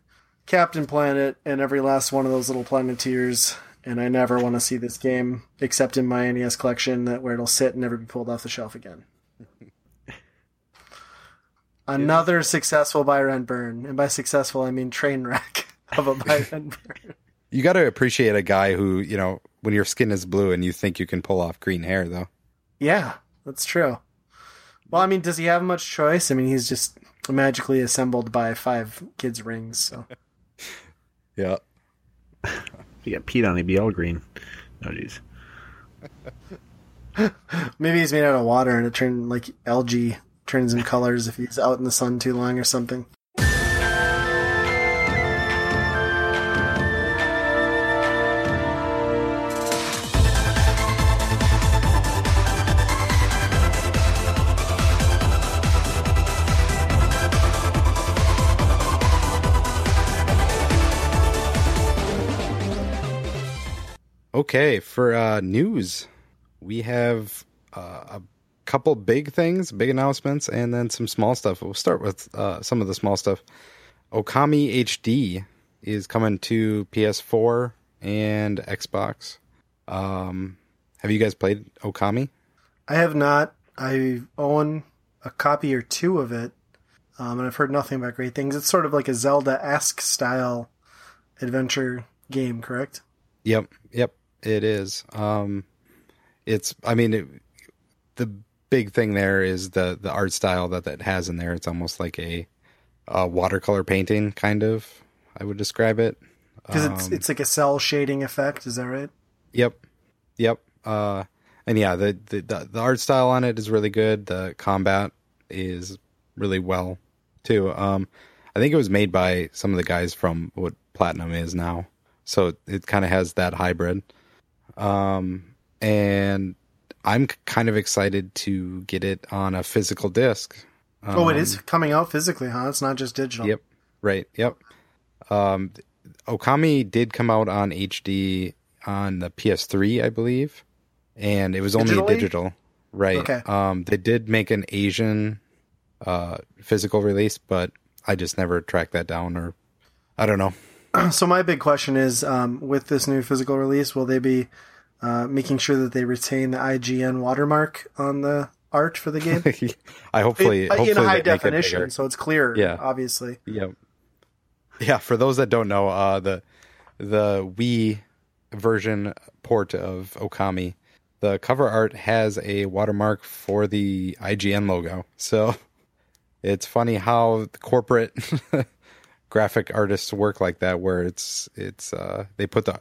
Captain Planet and every last one of those little Planeteers. And I never want to see this game except in my NES collection, that where it'll sit and never be pulled off the shelf again. Another successful buy rent burn, and by successful I mean train wreck of a buy rent burn. You got to appreciate a guy who, you know, when your skin is blue and you think you can pull off green hair, though. Yeah, that's true. Well, I mean, does he have much choice? I mean, he's just magically assembled by five kids' rings. So Yeah. If you got peed on, he'd be all green. Oh, jeez. maybe he's made out of water and it turned like algae turns in colors if he's out in the sun too long or something. Okay, for uh, news, we have uh, a couple big things, big announcements, and then some small stuff. We'll start with uh, some of the small stuff. Okami HD is coming to PS4 and Xbox. Um, have you guys played Okami? I have not. I own a copy or two of it, um, and I've heard nothing but great things. It's sort of like a Zelda-esque style adventure game, correct? Yep, yep, it is. Um, it's, I mean, it, the big thing there is the the art style that that has in there. It's almost like a, a watercolor painting, kind of. I would describe it. Because it's Um, it's like a cel shading effect. Is that right? Yep, yep. Uh, and yeah, the, the the the art style on it is really good. The combat is really well too. Um, I think it was made by some of the guys from what Platinum is now, so it kind of has that hybrid. Um, and I'm kind of excited to get it on a physical disc. oh, it is coming out physically, huh? It's not just digital. Yep. Right. Yep. Um, Okami did come out on HD on the PS3, I believe, and it was only Digitally? digital. Right. Okay. Um, they did make an Asian uh, physical release, but I just never tracked that down, or I don't know. So my big question is, um, with this new physical release, will they be uh, making sure that they retain the IGN watermark on the art for the game I hopefully, in, hopefully in high make it definition, so it's clear. Yeah. obviously. Yep. Yeah, for those that don't know, uh, the the Wii version port of Okami, the cover art has a watermark for the IGN logo. So it's funny how the corporate graphic artists work like that, where it's it's uh, they put the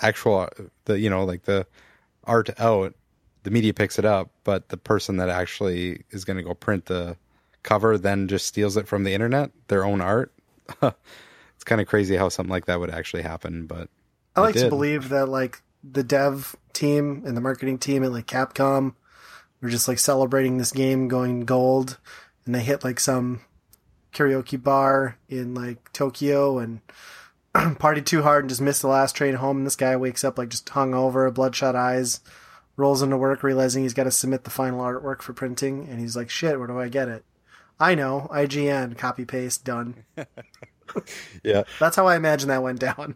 actual the you know like the art out, the media picks it up, but the person that actually is going to go print the cover then just steals it from the internet, their own art. it's kind of crazy how something like that would actually happen, but I like to believe that like the dev team and the marketing team at like Capcom were just like celebrating this game going gold, and they hit like some karaoke bar in like Tokyo and partied too hard and just missed the last train home. And this guy wakes up like just hung over, bloodshot eyes, rolls into work realizing he's got to submit the final artwork for printing, and he's like, "Shit, where do I get it?" I know, IGN, copy paste, done. yeah, That's how I imagine that went down.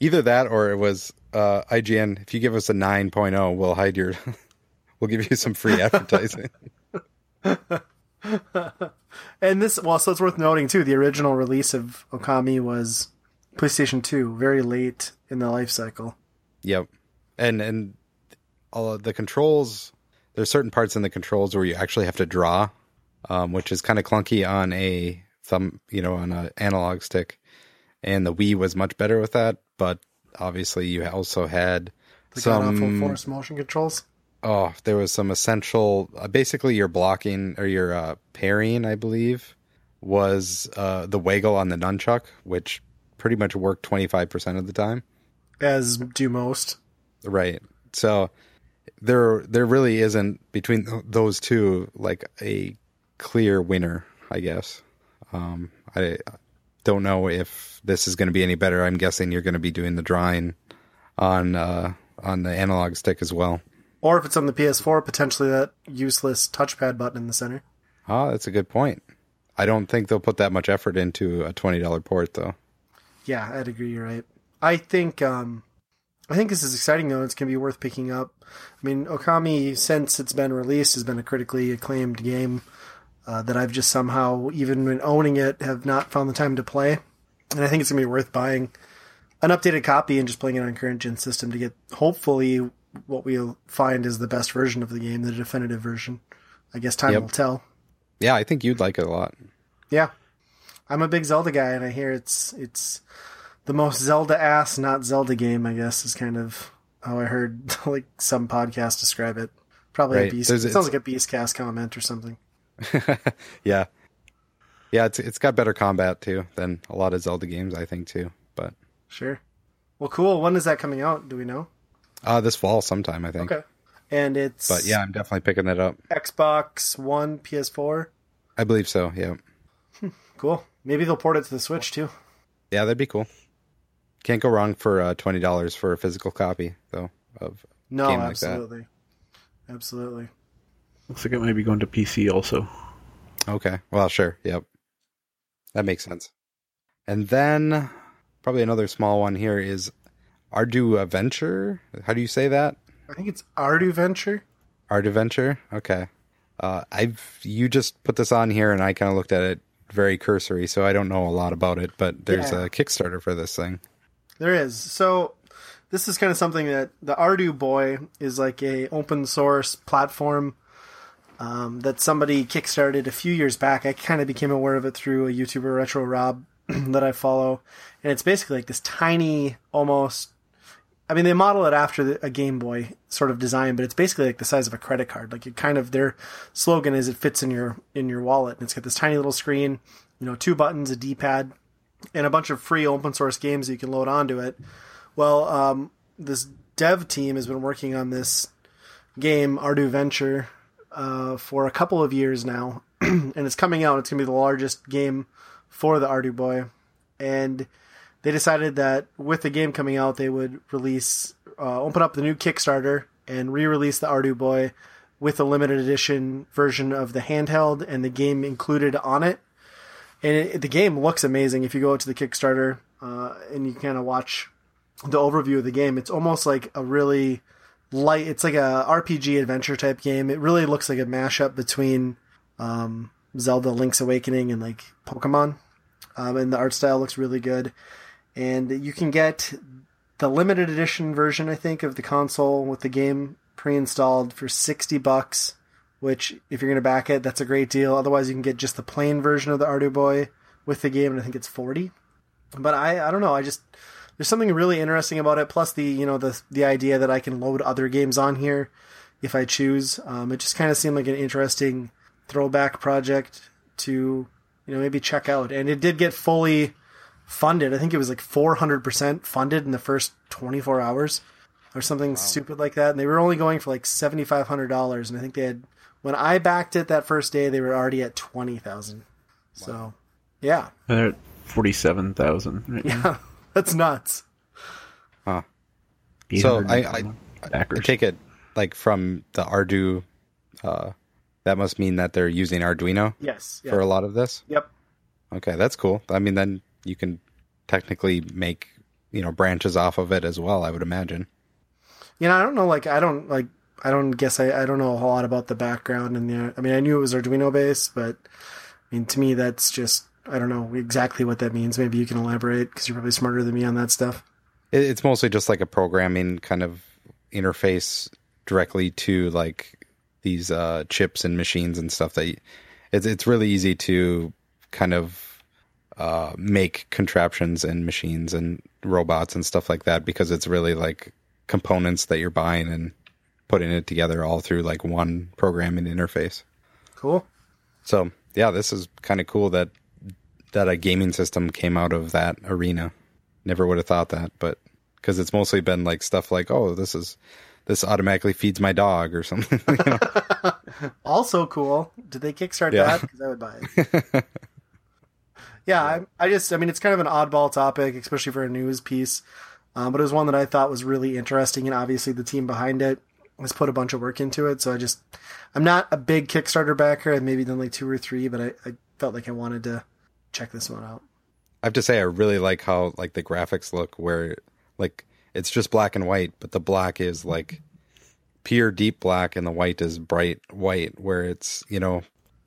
either that or it was uh, IGN. If you give us a 9.0, we'll hide your, we'll give you some free advertising. And this, well, so it's worth noting too. The original release of Okami was PlayStation Two, very late in the life cycle. Yep. And and all the controls there's certain parts in the controls where you actually have to draw, um, which is kind of clunky on a thumb, you know, on an analog stick. And the Wii was much better with that, but obviously you also had The god awful some force motion controls. Oh, there was some essential uh, basically your blocking or your uh, parrying, I believe, was uh, the waggle on the nunchuck, which pretty much worked 25% of the time. as do most. Right. So there there really isn't between those two like a clear winner, I guess. Um I don't know if this is going to be any better. I'm guessing you're going to be doing the drawing on uh on the analog stick as well. Or if it's on the PS4, potentially that useless touchpad button in the center. Ah, that's a good point. I don't think they'll put that much effort into a $20 port though. Yeah, I'd agree. You're right. I think um, I think this is exciting though. It's gonna be worth picking up. I mean, Okami since it's been released has been a critically acclaimed game uh, that I've just somehow, even when owning it, have not found the time to play. And I think it's gonna be worth buying an updated copy and just playing it on current gen system to get hopefully what we'll find is the best version of the game, the definitive version. I guess time Yep. will tell. Yeah, I think you'd like it a lot. Yeah, I'm a big Zelda guy, and I hear it's it's the most Zelda ass, not Zelda game. I guess is kind of how I heard like some podcast describe it. Probably a beast. There's- It sounds like a Beastcast comment or something. Yeah. Yeah, it's it's got better combat too than a lot of Zelda games, I think too. But Sure. Well, cool. When is that coming out? Do we know? Uh this fall sometime, I think. Okay. And it's But yeah, I'm definitely picking that up. Xbox One, PS4. I believe so. Yeah. Cool. Maybe they'll port it to the Switch too. Yeah, that'd be cool. Can't go wrong for uh, twenty dollars for a physical copy, though. Of No, Game like that. absolutely, absolutely. Looks like it might be going to PC also. okay, well, sure, yep, that makes sense. And then probably another small one here is Ardu Adventure. How do you say that? I think it's Ardu Venture. Art Adventure. Okay. Uh, I've you just put this on here, and I kind of looked at it very cursory, so I don't know a lot about it. But there's Yeah. a Kickstarter for this thing. There is. So this is kind of something that the Ardu Boy is like a open source platform um, that somebody kickstarted a few years back. I kind of became aware of it through a YouTuber Retro Rob that I follow, and it's basically like this tiny, almost. I mean, they model it after the, a Game Boy sort of design, but it's basically like the size of a credit card. Like it kind of their slogan is it fits in your in your wallet, and it's got this tiny little screen, you know, two buttons, a D-pad, and a bunch of free open source games that you can load onto it. Well, um, this dev team has been working on this game, Ardu Venture, uh, for a couple of years now, and it's coming out. It's going to be the largest game for the Ardu Boy, and they decided that with the game coming out, they would release, uh, open up the new Kickstarter and re-release the Ardu Boy with a limited edition version of the handheld and the game included on it. And it, the game looks amazing. If you go to the Kickstarter uh, and you kind of watch the overview of the game, it's almost like a really light. It's like a RPG adventure type game. It really looks like a mashup between um, Zelda: Link's Awakening and like Pokemon. Um, and the art style looks really good. And you can get the limited edition version, I think, of the console with the game pre-installed for sixty bucks. Which, if you're going to back it, that's a great deal. Otherwise, you can get just the plain version of the Ardu Boy with the game, and I think it's forty. But I, I don't know. I just there's something really interesting about it. Plus the you know the the idea that I can load other games on here if I choose. Um, it just kind of seemed like an interesting throwback project to you know maybe check out. And it did get fully funded. I think it was like 400% funded in the first 24 hours or something stupid like that. And they were only going for like $7,500. And I think they had, when I backed it that first day, they were already at 20,000. So, yeah. They're at forty-seven thousand. Right now. That's nuts. Huh. So I, I, 800 I take it like from the Ardu. Uh, that must mean that they're using Arduino Yes. for a lot of this. Yep. Okay, that's cool. I mean, then you can technically make you know branches off of it as well. I would imagine. You know, I don't know, like, I don't, like, I don't guess I, I don't know a whole lot about the background and the, I mean, I knew it was Arduino based, but I mean, to me, that's just, I don't know exactly what that means. Maybe you can elaborate because you're probably smarter than me on that stuff. It, it's mostly just like a programming kind of interface directly to like these uh, chips and machines and stuff. That you, it's it's really easy to kind of uh, make contraptions and machines and robots and stuff like that because it's really like components that you're buying and putting it together all through like one programming interface. Cool. So yeah, this is kind of cool that that a gaming system came out of that arena. Never would have thought that, but because it's mostly been like stuff like, oh, this is this automatically feeds my dog or something. you know? Also cool. Did they kickstart Yeah. that? Because I would buy it. yeah, I, I just, I mean, it's kind of an oddball topic, especially for a news piece. Um, but it was one that I thought was really interesting, and obviously the team behind it has put a bunch of work into it. So I just, I'm not a big Kickstarter backer. I've maybe done like two or three, but I, I felt like I wanted to check this one out. I have to say, I really like how like the graphics look, where like it's just black and white, but the black is like pure deep black, and the white is bright white, where it's you know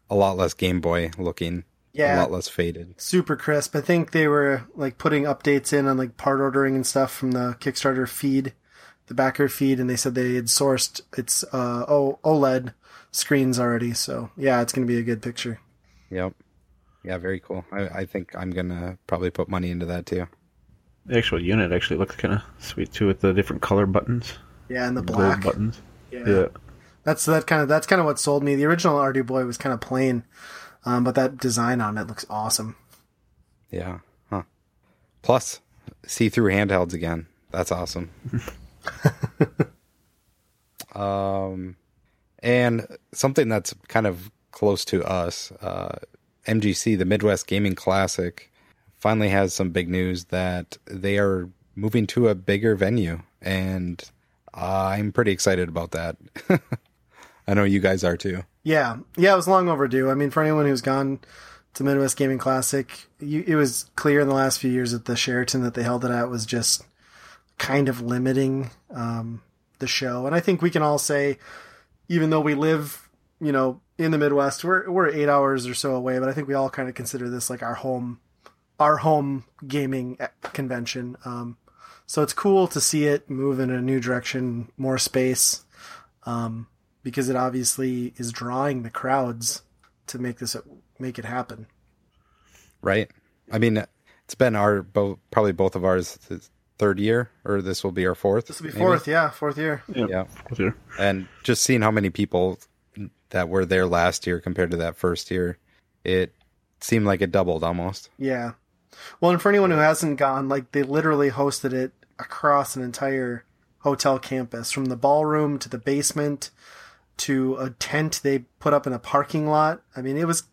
a lot less Game Boy looking, a lot less faded. super crisp. I think they were like putting updates in on like part ordering and stuff from the Kickstarter feed, the backer feed, and they said they had sourced its uh, o- OLED screens already. So yeah, it's gonna be a good picture. Yep. Yeah, very cool. I, I think I'm gonna probably put money into that too. The actual unit actually looks kind of sweet too, with the different color buttons, Yeah, and the gold black. buttons. Yeah. Yeah. that's that kind of that's kind of what sold me. The original Ardu Boy was kind of plain, um, but that design on it looks awesome. Yeah. Huh. Plus, see through handhelds again. That's awesome. um, and something that's kind of close to us, uh, MGC, the Midwest Gaming Classic, finally has some big news that they are moving to a bigger venue, and I'm pretty excited about that. I know you guys are too. Yeah, yeah, it was long overdue. I mean, for anyone who's gone to Midwest Gaming Classic, you, it was clear in the last few years that the Sheraton that they held it at was just kind of limiting um, the show. And I think we can all say, even though we live, you know, in the Midwest, we're we're eight hours or so away, but I think we all kind of consider this like our home, our home gaming convention. Um, so it's cool to see it move in a new direction, more space um, because it obviously is drawing the crowds to make this make it happen. right? I mean, it's been our both probably both of ours third year, or this will be our fourth. This will be maybe? fourth, yeah, fourth year. Yeah, Fourth year. and just seeing how many people that were there last year compared to that first year, it seemed like it doubled almost. Yeah. Well, and for anyone who hasn't gone, like they literally hosted it across an entire hotel campus, from the ballroom to the basement to a tent they put up in a parking lot. I mean, it was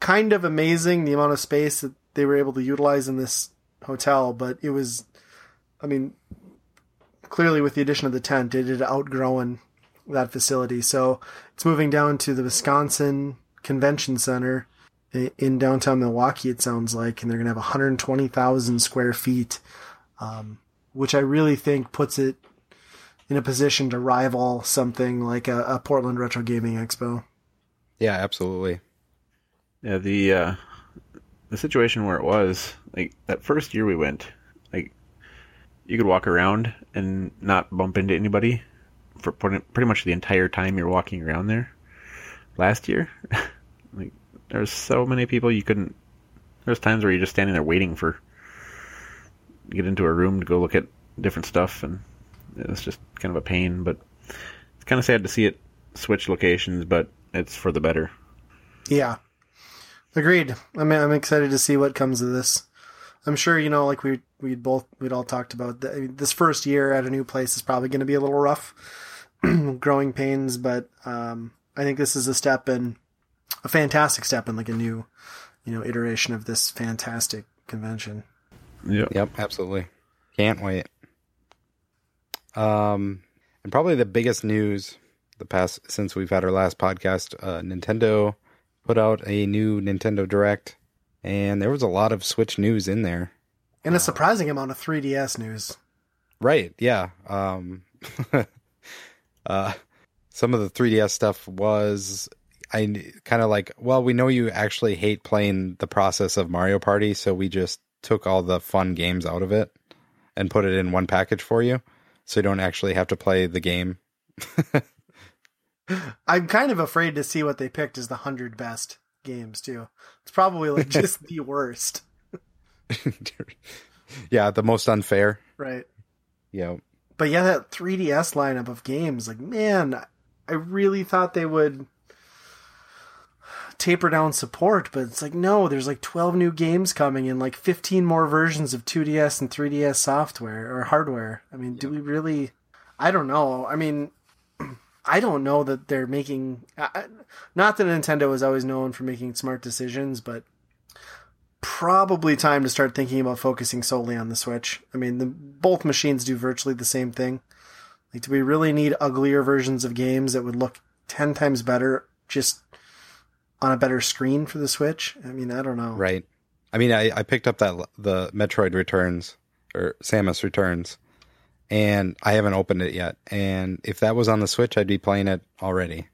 kind of amazing the amount of space that they were able to utilize in this hotel, but it was, I mean, clearly with the addition of the tent, it had outgrown that facility. So it's moving down to the Wisconsin Convention Center in downtown Milwaukee, it sounds like, and they're going to have 120,000 square feet, um, which I really think puts it in a position to rival something like a, a Portland Retro Gaming Expo. Yeah, absolutely. Yeah, the uh, the situation where it was like that first year we went, like you could walk around and not bump into anybody for pretty pretty much the entire time you're walking around there. Last year, like there's so many people you couldn't. There's times where you're just standing there waiting for get into a room to go look at different stuff, and it's just kind of a pain. But it's kind of sad to see it switch locations, but it's for the better. Yeah. Agreed. I mean, I'm excited to see what comes of this. I'm sure, you know, like we we both we'd all talked about that. I mean, this first year at a new place is probably going to be a little rough, growing pains. But um, I think this is a step in a fantastic step in like a new, you know, iteration of this fantastic convention. Yep. Yep, absolutely. Can't wait. Um, and probably the biggest news the past since we've had our last podcast, uh, Nintendo put out a new Nintendo Direct, and there was a lot of Switch news in there. And a surprising amount of 3DS news. Right? Yeah. Um, uh, some of the 3DS stuff was I kind of like. Well, we know you actually hate playing the process of Mario Party, so we just took all the fun games out of it and put it in one package for you, so you don't actually have to play the game. I'm kind of afraid to see what they picked as the 100 best games, too. It's probably like just the worst, yeah, the most unfair. right? Yeah. But yeah, that 3DS lineup of games, like, man, I really thought they would taper down support, but it's like, no, there's like 12 new games coming and like 15 more versions of 2DS and 3DS software or hardware. I mean, do we really? I don't know. I mean, I don't know that they're making. I- Not that Nintendo is always known for making smart decisions, but probably time to start thinking about focusing solely on the Switch. I mean, the, both machines do virtually the same thing. Like, do we really need uglier versions of games that would look ten times better just on a better screen for the Switch? I mean, I don't know. Right. I mean, I, I picked up that the Metroid Returns or Samus Returns, and I haven't opened it yet. And if that was on the Switch, I'd be playing it already.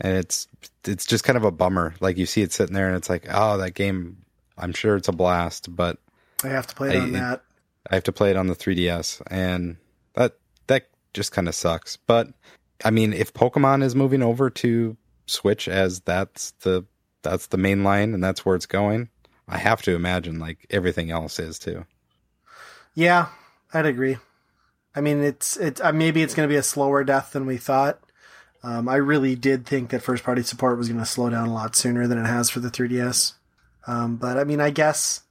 And it's it's just kind of a bummer. Like you see it sitting there, and it's like, oh, that game. I'm sure it's a blast, but I have to play it I- on that. I have to play it on the 3DS, and that that just kind of sucks. But I mean, if Pokemon is moving over to Switch as that's the that's the main line and that's where it's going, I have to imagine like everything else is too. Yeah, I'd agree. I mean, it's it's uh, maybe it's going to be a slower death than we thought. Um, I really did think that first party support was going to slow down a lot sooner than it has for the 3DS. Um, but I mean, I guess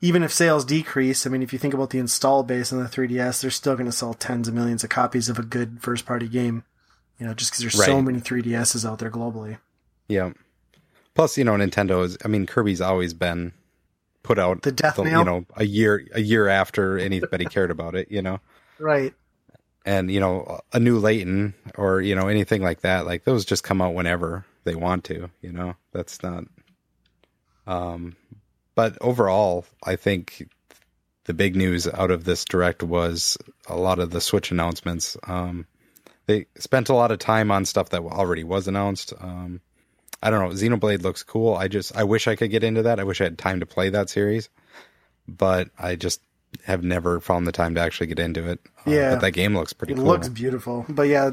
even if sales decrease, I mean, if you think about the install base on the 3DS, they're still going to sell tens of millions of copies of a good first party game. You know, just because there's so many 3DSs out there globally. Yeah. Plus, you know, Nintendo is. I mean, Kirby's always been put out The death the- you know a year a year after anybody cared about it. You know. Right. and you know a new Layton or you know anything like that like those just come out whenever they want to you know that's not um but overall I think the big news out of this direct was a lot of the switch announcements um they spent a lot of time on stuff that already was announced um I don't know Xenoblade looks cool I just I wish I could get into that I wish I had time to play that series but I just have never found the time to actually get into it. Uh, Yeah. but that game looks pretty It cool. looks beautiful. But yeah,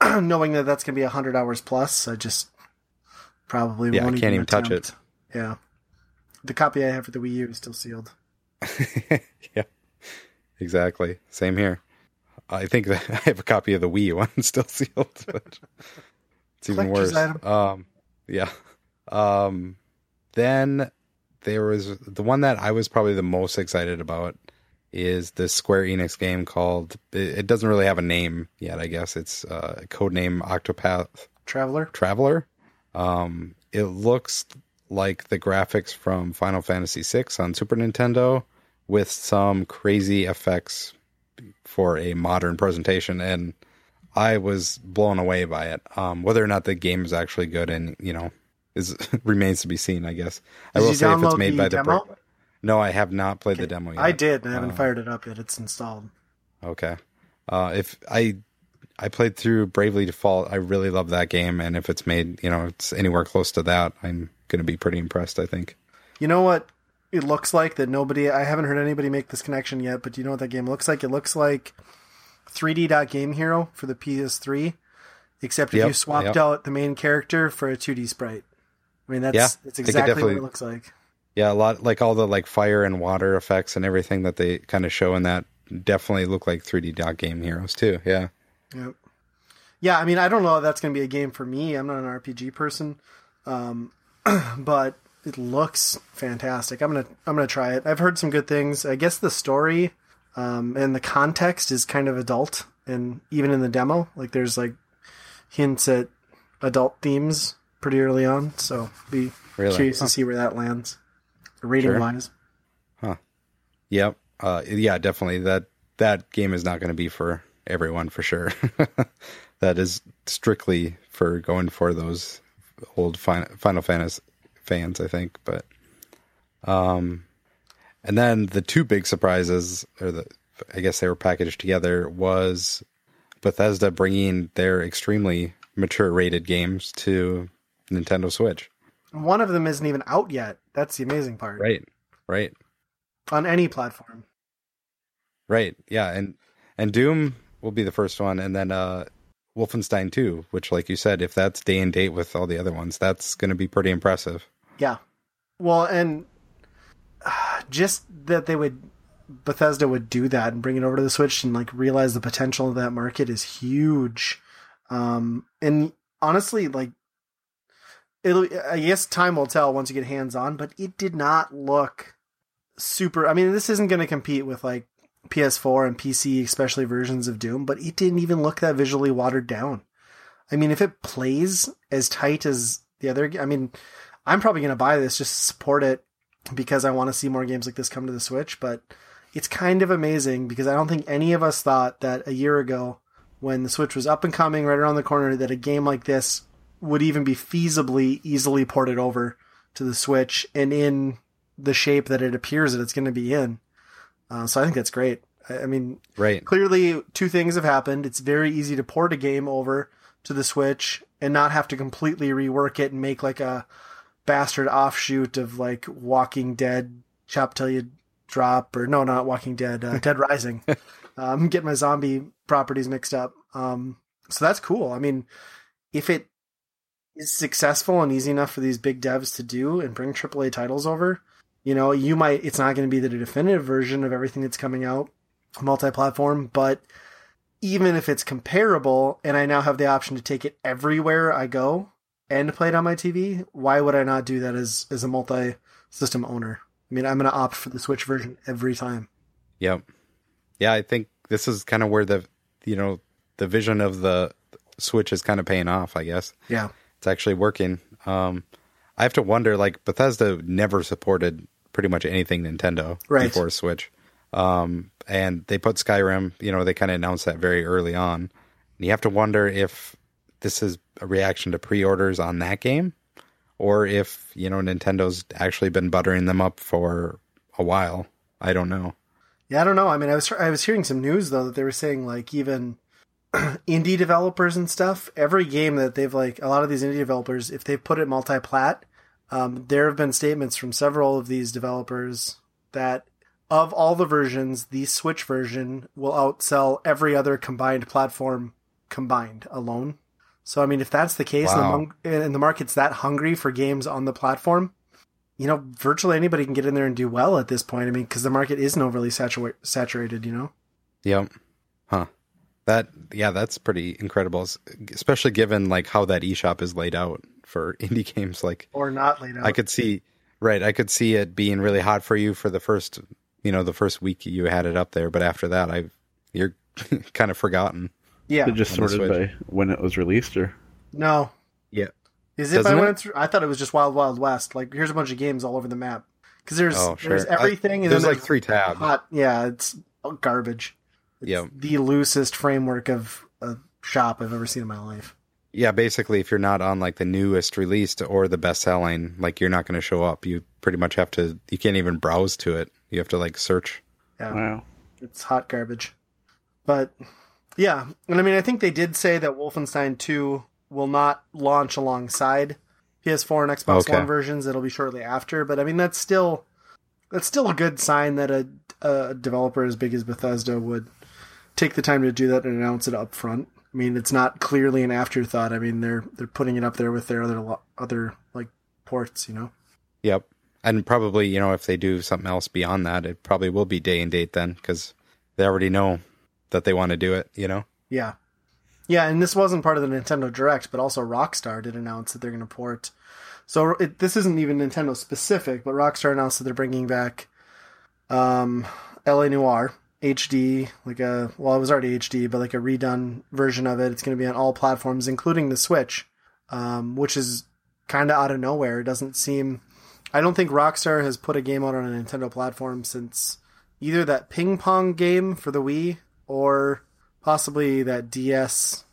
knowing that that's going to be 100 hours plus, I just probably Yeah, I can't even touch it. Yeah. The copy I have for the Wii U is still sealed. yeah, exactly. Same here. I think that I have a copy of the Wii one still sealed, but it's even worse. Um, yeah. Um, then there was the one that I was probably the most excited about is this Square Enix game called. It, doesn't really have a name yet. I guess it's uh, codename Octopath Traveler. Traveler. Um, it looks like the graphics from Final Fantasy VI on Super Nintendo with some crazy effects for a modern presentation, and I was blown away by it. Um, whether or not the game is actually good, and you know, is remains to be seen. I guess I Did will you say if it's made the by the demo? Bra- no, I have not played the demo yet. I did. and I haven't Uh, fired it up yet. It's installed. Okay. Uh, if I I played through Bravely Default, I really love that game, and if it's made, you know, it's anywhere close to that, I'm going to be pretty impressed. I think. You know what it looks like that nobody I haven't heard anybody make this connection yet, but do you know what that game looks like? It looks like 3D Dot Game Hero for the PS3, except if Yep, you swapped yep. out the main character for a 2D sprite. I mean that's Yeah, that's exactly what it looks like. Yeah, a lot like all the like fire and water effects and everything that they kind of show in that definitely look like 3D dot game heroes too. Yeah. Yep. Yeah, I mean, I don't know if that's going to be a game for me. I'm not an RPG person, um, but it looks fantastic. I'm gonna I'm gonna try it. I've heard some good things. I guess the story um, and the context is kind of adult, and even in the demo, like there's like hints at adult themes pretty early on. So be Really? curious Huh. to see where that lands, rating Sure. wise. Huh. Yep. Uh, yeah, definitely. That that game is not going to be for everyone for sure. that is strictly for going for those old Final, Final Fantasy fans, I think. But um, and then the two big surprises, or the I guess they were packaged together, was Bethesda bringing their extremely mature rated games to Nintendo Switch. One of them isn't even out yet. That's the amazing part. Right. Right. On any platform. Right. Yeah, and and Doom will be the first one, and then uh Wolfenstein 2, which, like you said, if that's day and date with all the other ones, that's going to be pretty impressive. Yeah. Well, and uh, just that they would Bethesda would do that and bring it over to the Switch and like realize the potential of that market is huge. Um, and honestly, like it'll, I guess time will tell once you get hands on, but it did not look super. I mean, this isn't going to compete with like PS4 and PC, especially versions of Doom, but it didn't even look that visually watered down. I mean, if it plays as tight as the other, I mean, I'm probably going to buy this just to support it because I want to see more games like this come to the Switch. But it's kind of amazing because I don't think any of us thought that a year ago, when the Switch was up and coming right around the corner, that a game like this would even be feasibly easily ported over to the Switch and in the shape that it appears that it's going to be in. Uh, so I think that's great. I, I mean, Right. clearly two things have happened. It's very easy to port a game over to the Switch and not have to completely rework it and make like a bastard offshoot of like Walking Dead chop till you drop or no, not Walking Dead, uh, Dead Rising. um, getting my zombie properties mixed up. Um, so that's cool. I mean, if it is successful and easy enough for these big devs to do and bring AAA titles over, you know, you might, it's not going to be the definitive version of everything that's coming out multi-platform, but even if it's comparable and I now have the option to take it everywhere I go and play it on my TV, why would I not do that as, as a multi-system owner? I mean, I'm going to opt for the Switch version every time. Yep. Yeah, I think this is kind of where the you know the vision of the Switch is kind of paying off. I guess Yeah. it's actually working. Um, I have to wonder, like Bethesda never supported pretty much anything Nintendo Right. before Switch, um, and they put Skyrim. You know, they kind of announced that very early on. And you have to wonder if this is a reaction to pre-orders on that game, or if you know Nintendo's actually been buttering them up for a while. I don't know. Yeah, I don't know. I mean, I was I was hearing some news though that they were saying like even indie developers and stuff. Every game that they've like a lot of these indie developers, if they put it multi-plat, um, there have been statements from several of these developers that of all the versions, the Switch version will outsell every other combined platform combined alone. So I mean, if that's the case, Wow. and, the, mon- and the market's that hungry for games on the platform, you know, virtually anybody can get in there and do well at this point. I mean, because the market isn't overly satura- saturated, you know? Yep. Huh. That yeah, that's pretty incredible, especially given like how that eShop is laid out for indie games. Like Or not laid out. I could see, right? I could see it being really hot for you for the first, you know, the first week you had it up there, but after that, I you're kind of forgotten. Yeah. It just on the sorted Switch. by when it was released, or no. Yeah. Is it Doesn't by when it? it's? I thought it was just Wild Wild West. Like here's a bunch of games all over the map. Because there's Oh, sure. there's everything. I- and there's then like three tabs. Hot. Yeah, it's garbage. It's Yeah. the loosest framework of a shop I've ever seen in my life. Yeah, basically, if you're not on like the newest released or the best selling, like you're not going to show up. You pretty much have to. You can't even browse to it. You have to like search. Yeah. wow, It's hot garbage. But yeah, and I mean I think they did say that Wolfenstein 2 will not launch alongside PS4 and Xbox Okay. One versions. It'll be shortly after, but I mean that's still that's still a good sign that a, a developer as big as Bethesda would take the time to do that and announce it up front. I mean, it's not clearly an afterthought. I mean, they're they're putting it up there with their other other like ports, you know. Yep. And probably, you know, if they do something else beyond that, it probably will be day and date then because they already know that they want to do it, you know? Yeah. Yeah, and this wasn't part of the Nintendo Direct, but also Rockstar did announce that they're going to port. So it, this isn't even Nintendo specific, but Rockstar announced that they're bringing back um, LA Noire HD, like a well, it was already HD, but like a redone version of it. It's going to be on all platforms, including the Switch, um, which is kind of out of nowhere. It doesn't seem. I don't think Rockstar has put a game out on a Nintendo platform since either that ping pong game for the Wii or possibly that DS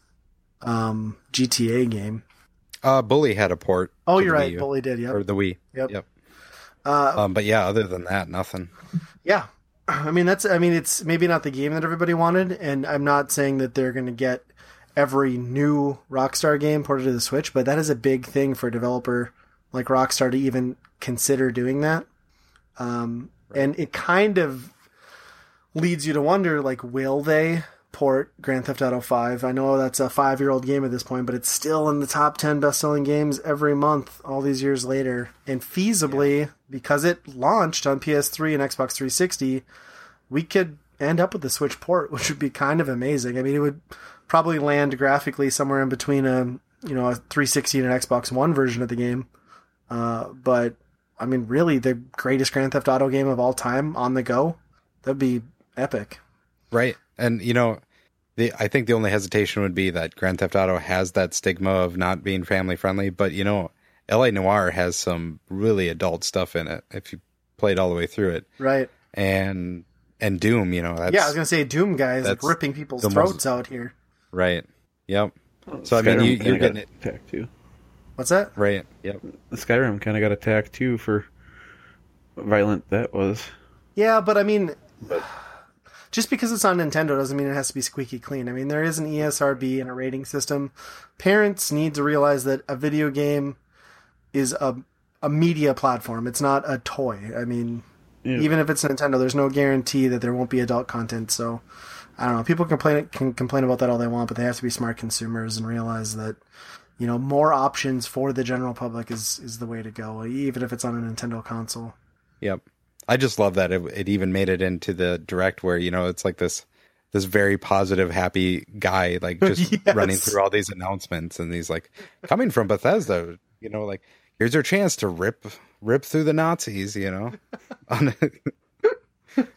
um, GTA game. Uh, Bully had a port. Oh, you're right. Bully did. Yep. Or the Wii. Yep. Yep. Uh, Um, but yeah, other than that, nothing. yeah. I mean, that's. I mean, it's maybe not the game that everybody wanted, and I'm not saying that they're going to get every new Rockstar game ported to the Switch, but that is a big thing for a developer like Rockstar to even consider doing that. Um, and it kind of leads you to wonder, like, will they port Grand Theft Auto 5? I know that's a five year old game at this point, but it's still in the top 10 best selling games every month all these years later. And feasibly, because it launched on PS3 and Xbox 360, we could end up with the Switch port, which would be kind of amazing. I mean, it would probably land graphically somewhere in between a you know a 360 and an Xbox One version of the game. Uh, but I mean, really, the greatest Grand Theft Auto game of all time on the go. That'd be epic. Right. And, you know, the I think the only hesitation would be that Grand Theft Auto has that stigma of not being family friendly, but, you know, LA Noire has some really adult stuff in it if you played all the way through it. Right. And and Doom, you know, that's yeah, I was gonna say Doom guys like ripping people's throats most- out here. right. Yep. So I mean, you, you're getting it attacked too. What's that? right. Yep. Skyrim kind of got attacked too for violent that was. Yeah, but I mean, just because it's on Nintendo doesn't mean it has to be squeaky clean. I mean, there is an ESRB and a rating system. Parents need to realize that a video game is a a media platform. It's not a toy. I mean, Yeah. even if it's Nintendo, there's no guarantee that there won't be adult content. So, I don't know. People complain can complain about that all they want, but they have to be smart consumers and realize that you know more options for the general public is is the way to go, even if it's on a Nintendo console. Yep. I just love that it, it even made it into the direct where, you know, it's like this this very positive, happy guy, like just Yes. running through all these announcements and he's like coming from Bethesda, you know, like here's your chance to rip rip through the Nazis, you know.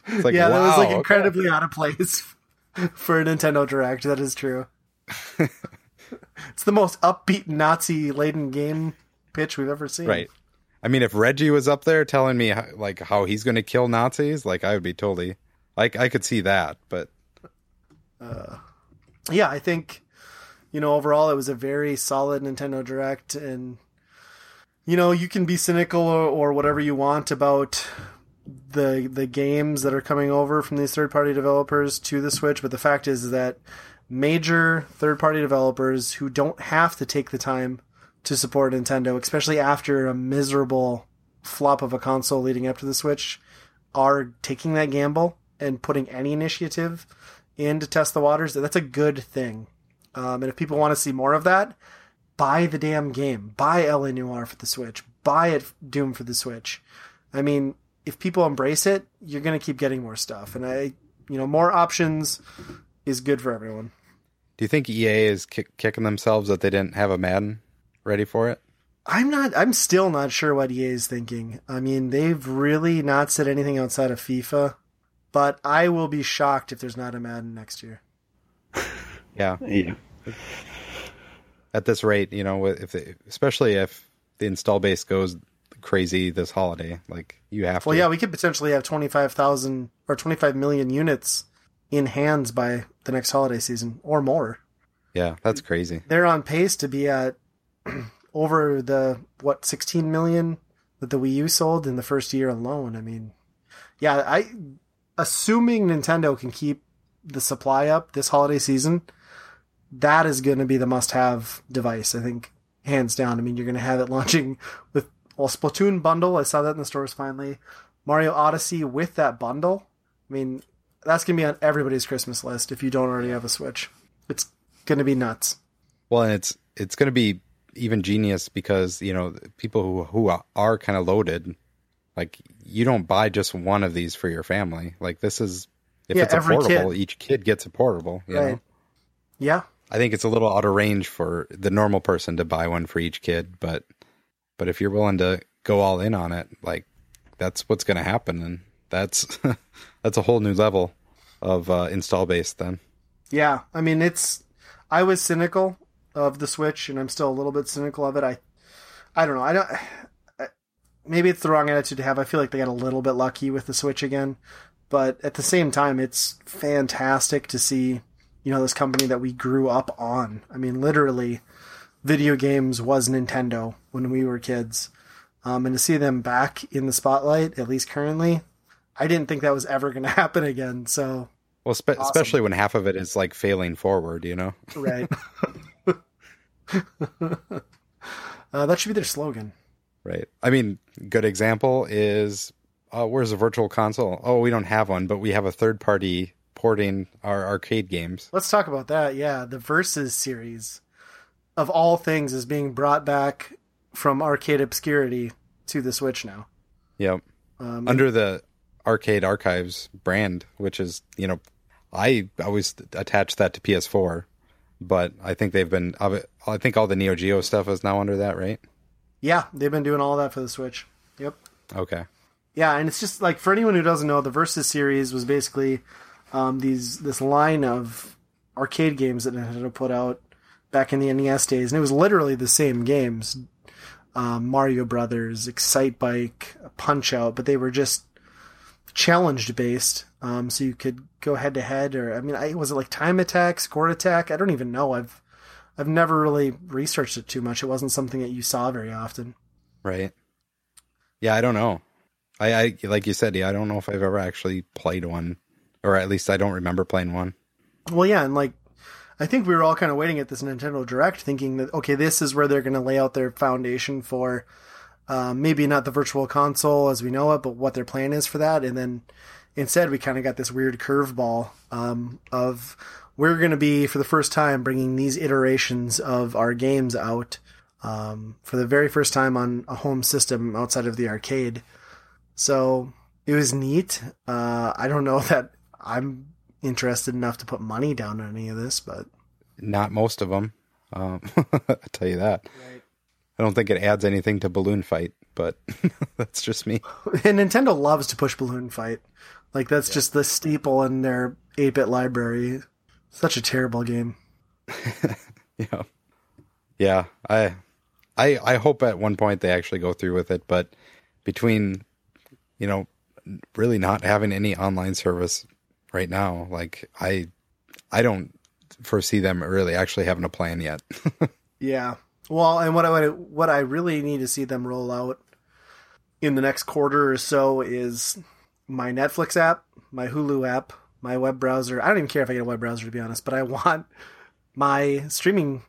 It's like yeah, that was wow, like okay. incredibly out of place for a Nintendo Direct. That is true. it's the most upbeat Nazi laden game pitch we've ever seen. Right. I mean, if Reggie was up there telling me how, like how he's going to kill Nazis, like I would be totally like I could see that, but uh, Yeah, I think you know overall it was a very solid Nintendo Direct, and you know you can be cynical or, or whatever you want about the the games that are coming over from these third party developers to the Switch, but the fact is that major third party developers who don't have to take the time to support Nintendo, especially after a miserable flop of a console leading up to the Switch, are taking that gamble and putting any initiative in to test the waters. That's a good thing. Um, and if people want to see more of that, buy the damn game. Buy LA Noire for the Switch. Buy it Doom for the Switch. I mean, if people embrace it, you're going to keep getting more stuff. And I, you know, more options is good for everyone. do you think EA is kick, kicking themselves that they didn't have a Madden ready for it? I'm not. I'm still not sure what EA is thinking. I mean, they've really not said anything outside of FIFA but I will be shocked if there's not a Madden next year. Yeah, Yeah. at this rate, you know, if they, especially if the install base goes crazy this holiday, like you have Well, to. yeah, we could potentially have 25,000 or 25 million units in hands by the next holiday season or more. yeah, that's crazy. They're on pace to be at over the what 16 million that the Wii U sold in the first year alone. I mean, yeah, I assuming Nintendo can keep the supply up this holiday season, that is going to be the must-have device. I think hands down. I mean, you're going to have it launching with well Splatoon bundle. I saw that in the stores finally. Mario Odyssey with that bundle. I mean, that's going to be on everybody's Christmas list if you don't already have a Switch. It's going to be nuts. Well, and it's it's going to be even genius because you know people who who are kind of loaded, like you don't buy just one of these for your family. Like this is if Yeah, it's a portable, kid. each kid gets a portable. You Right. know, Yeah. I think it's a little out of range for the normal person to buy one for each kid, but but if you're willing to go all in on it, like that's what's going to happen, and that's that's a whole new level of uh, install base. Then Yeah, I mean it's. I was cynical of the Switch, and I'm still a little bit cynical of it. I, I don't know. I don't. I- Maybe it's the wrong attitude to have. I feel like they got a little bit lucky with the Switch again, but at the same time, it's fantastic to see. You know, this company that we grew up on. I mean, literally, video games was Nintendo when we were kids, um, and to see them back in the spotlight, at least currently, I didn't think that was ever going to happen again. So, well, spe- especially when half of it is like failing forward, you know. Right. uh, that should be their slogan. Right. I mean, good example is uh, where's a virtual console? Oh, we don't have one, but we have a third party porting our arcade games. Let's talk about that. Yeah, the Versus series of all things is being brought back from arcade obscurity to the Switch now. Yep. Um, Under the Arcade Archives brand, which is, you know, I always attach that to PS4, but I think they've been, I think all the Neo Geo stuff is now under that, right? yeah, they've been doing all that for the Switch. Yep. Okay. Yeah, and it's just like for anyone who doesn't know, the Versus series was basically um, these this line of arcade games that Nintendo put out back in the NES days, and it was literally the same games: um, Mario Brothers, Excite Bike, Punch Out, but they were just challenged based. Um, so you could go head to head, or I mean, I, was it like Time Attack, Score Attack? I don't even know. I've I've never really researched it too much. It wasn't something that you saw very often. Right. Yeah, I don't know. I, I like you said, yeah, I don't know if I've ever actually played one, or at least I don't remember playing one. Well, yeah, and like I think we were all kind of waiting at this Nintendo Direct, thinking that okay, this is where they're going to lay out their foundation for uh, maybe not the Virtual Console as we know it, but what their plan is for that. And then instead, we kind of got this weird curveball um, of we're going to be for the first time bringing these iterations of our games out um, for the very first time on a home system outside of the arcade. So it was neat. Uh, I don't know that I'm interested enough to put money down on any of this, but Not most of them. Um, I tell you that. I don't think it adds anything to Balloon Fight, but that's just me. and Nintendo loves to push Balloon Fight. Like that's just the staple in their 8-bit library. Such a terrible game. Yeah, yeah. I, I, I hope at one point they actually go through with it. But between, you know, really not having any online service right now, like I, I don't foresee them really actually having a plan yet. Yeah. Well, and what I what I really need to see them roll out in the next quarter or so is my Netflix app, my Hulu app, my web browser. I don't even care if I get a web browser to be honest, but I want my streaming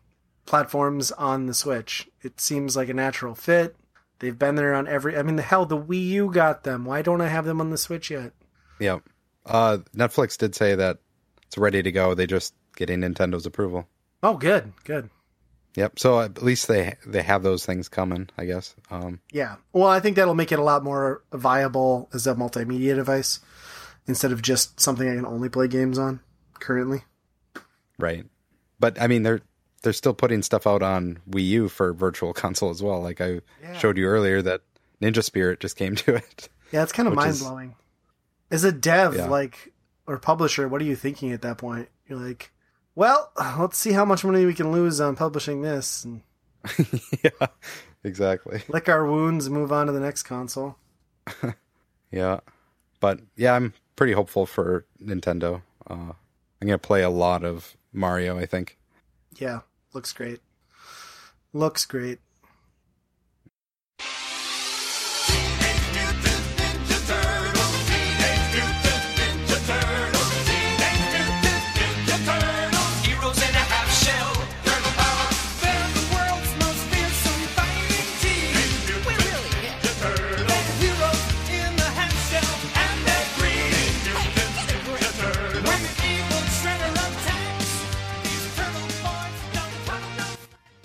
platforms on the Switch. It seems like a natural fit. They've been there on every. I mean, the hell, the Wii U got them. Why don't I have them on the Switch yet? yeah. Uh, Netflix did say that it's ready to go. They just getting Nintendo's approval. Oh, good, good. Yep. So at least they they have those things coming, I guess. Um, Yeah. Well, I think that'll make it a lot more viable as a multimedia device instead of just something I can only play games on currently. right. But I mean, they're they're still putting stuff out on Wii U for Virtual Console as well. Like I Yeah. showed you earlier that Ninja Spirit just came to it. Yeah, it's kind of mind blowing. As a dev, Yeah. like or publisher, what are you thinking at that point? You're like, well, let's see how much money we can lose on publishing this, and yeah, exactly. lick our wounds and move on to the next console. Yeah, but yeah, I'm pretty hopeful for Nintendo. Uh, I'm gonna play a lot of Mario. I think. Yeah, looks great. Looks great.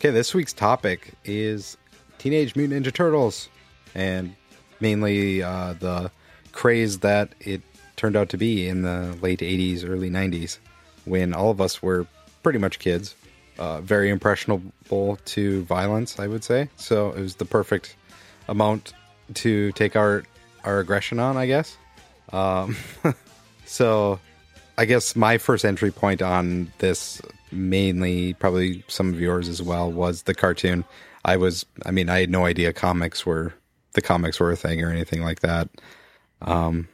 Okay, this week's topic is Teenage Mutant Ninja Turtles, and mainly uh, the craze that it turned out to be in the late 80s, early 90s, when all of us were pretty much kids. Uh, very impressionable to violence, I would say. So it was the perfect amount to take our our aggression on, I guess. Um, so I guess my first entry point on this, mainly probably some of yours as well, was the cartoon. I was, I mean, I had no idea comics were the comics were a thing or anything like that. Um,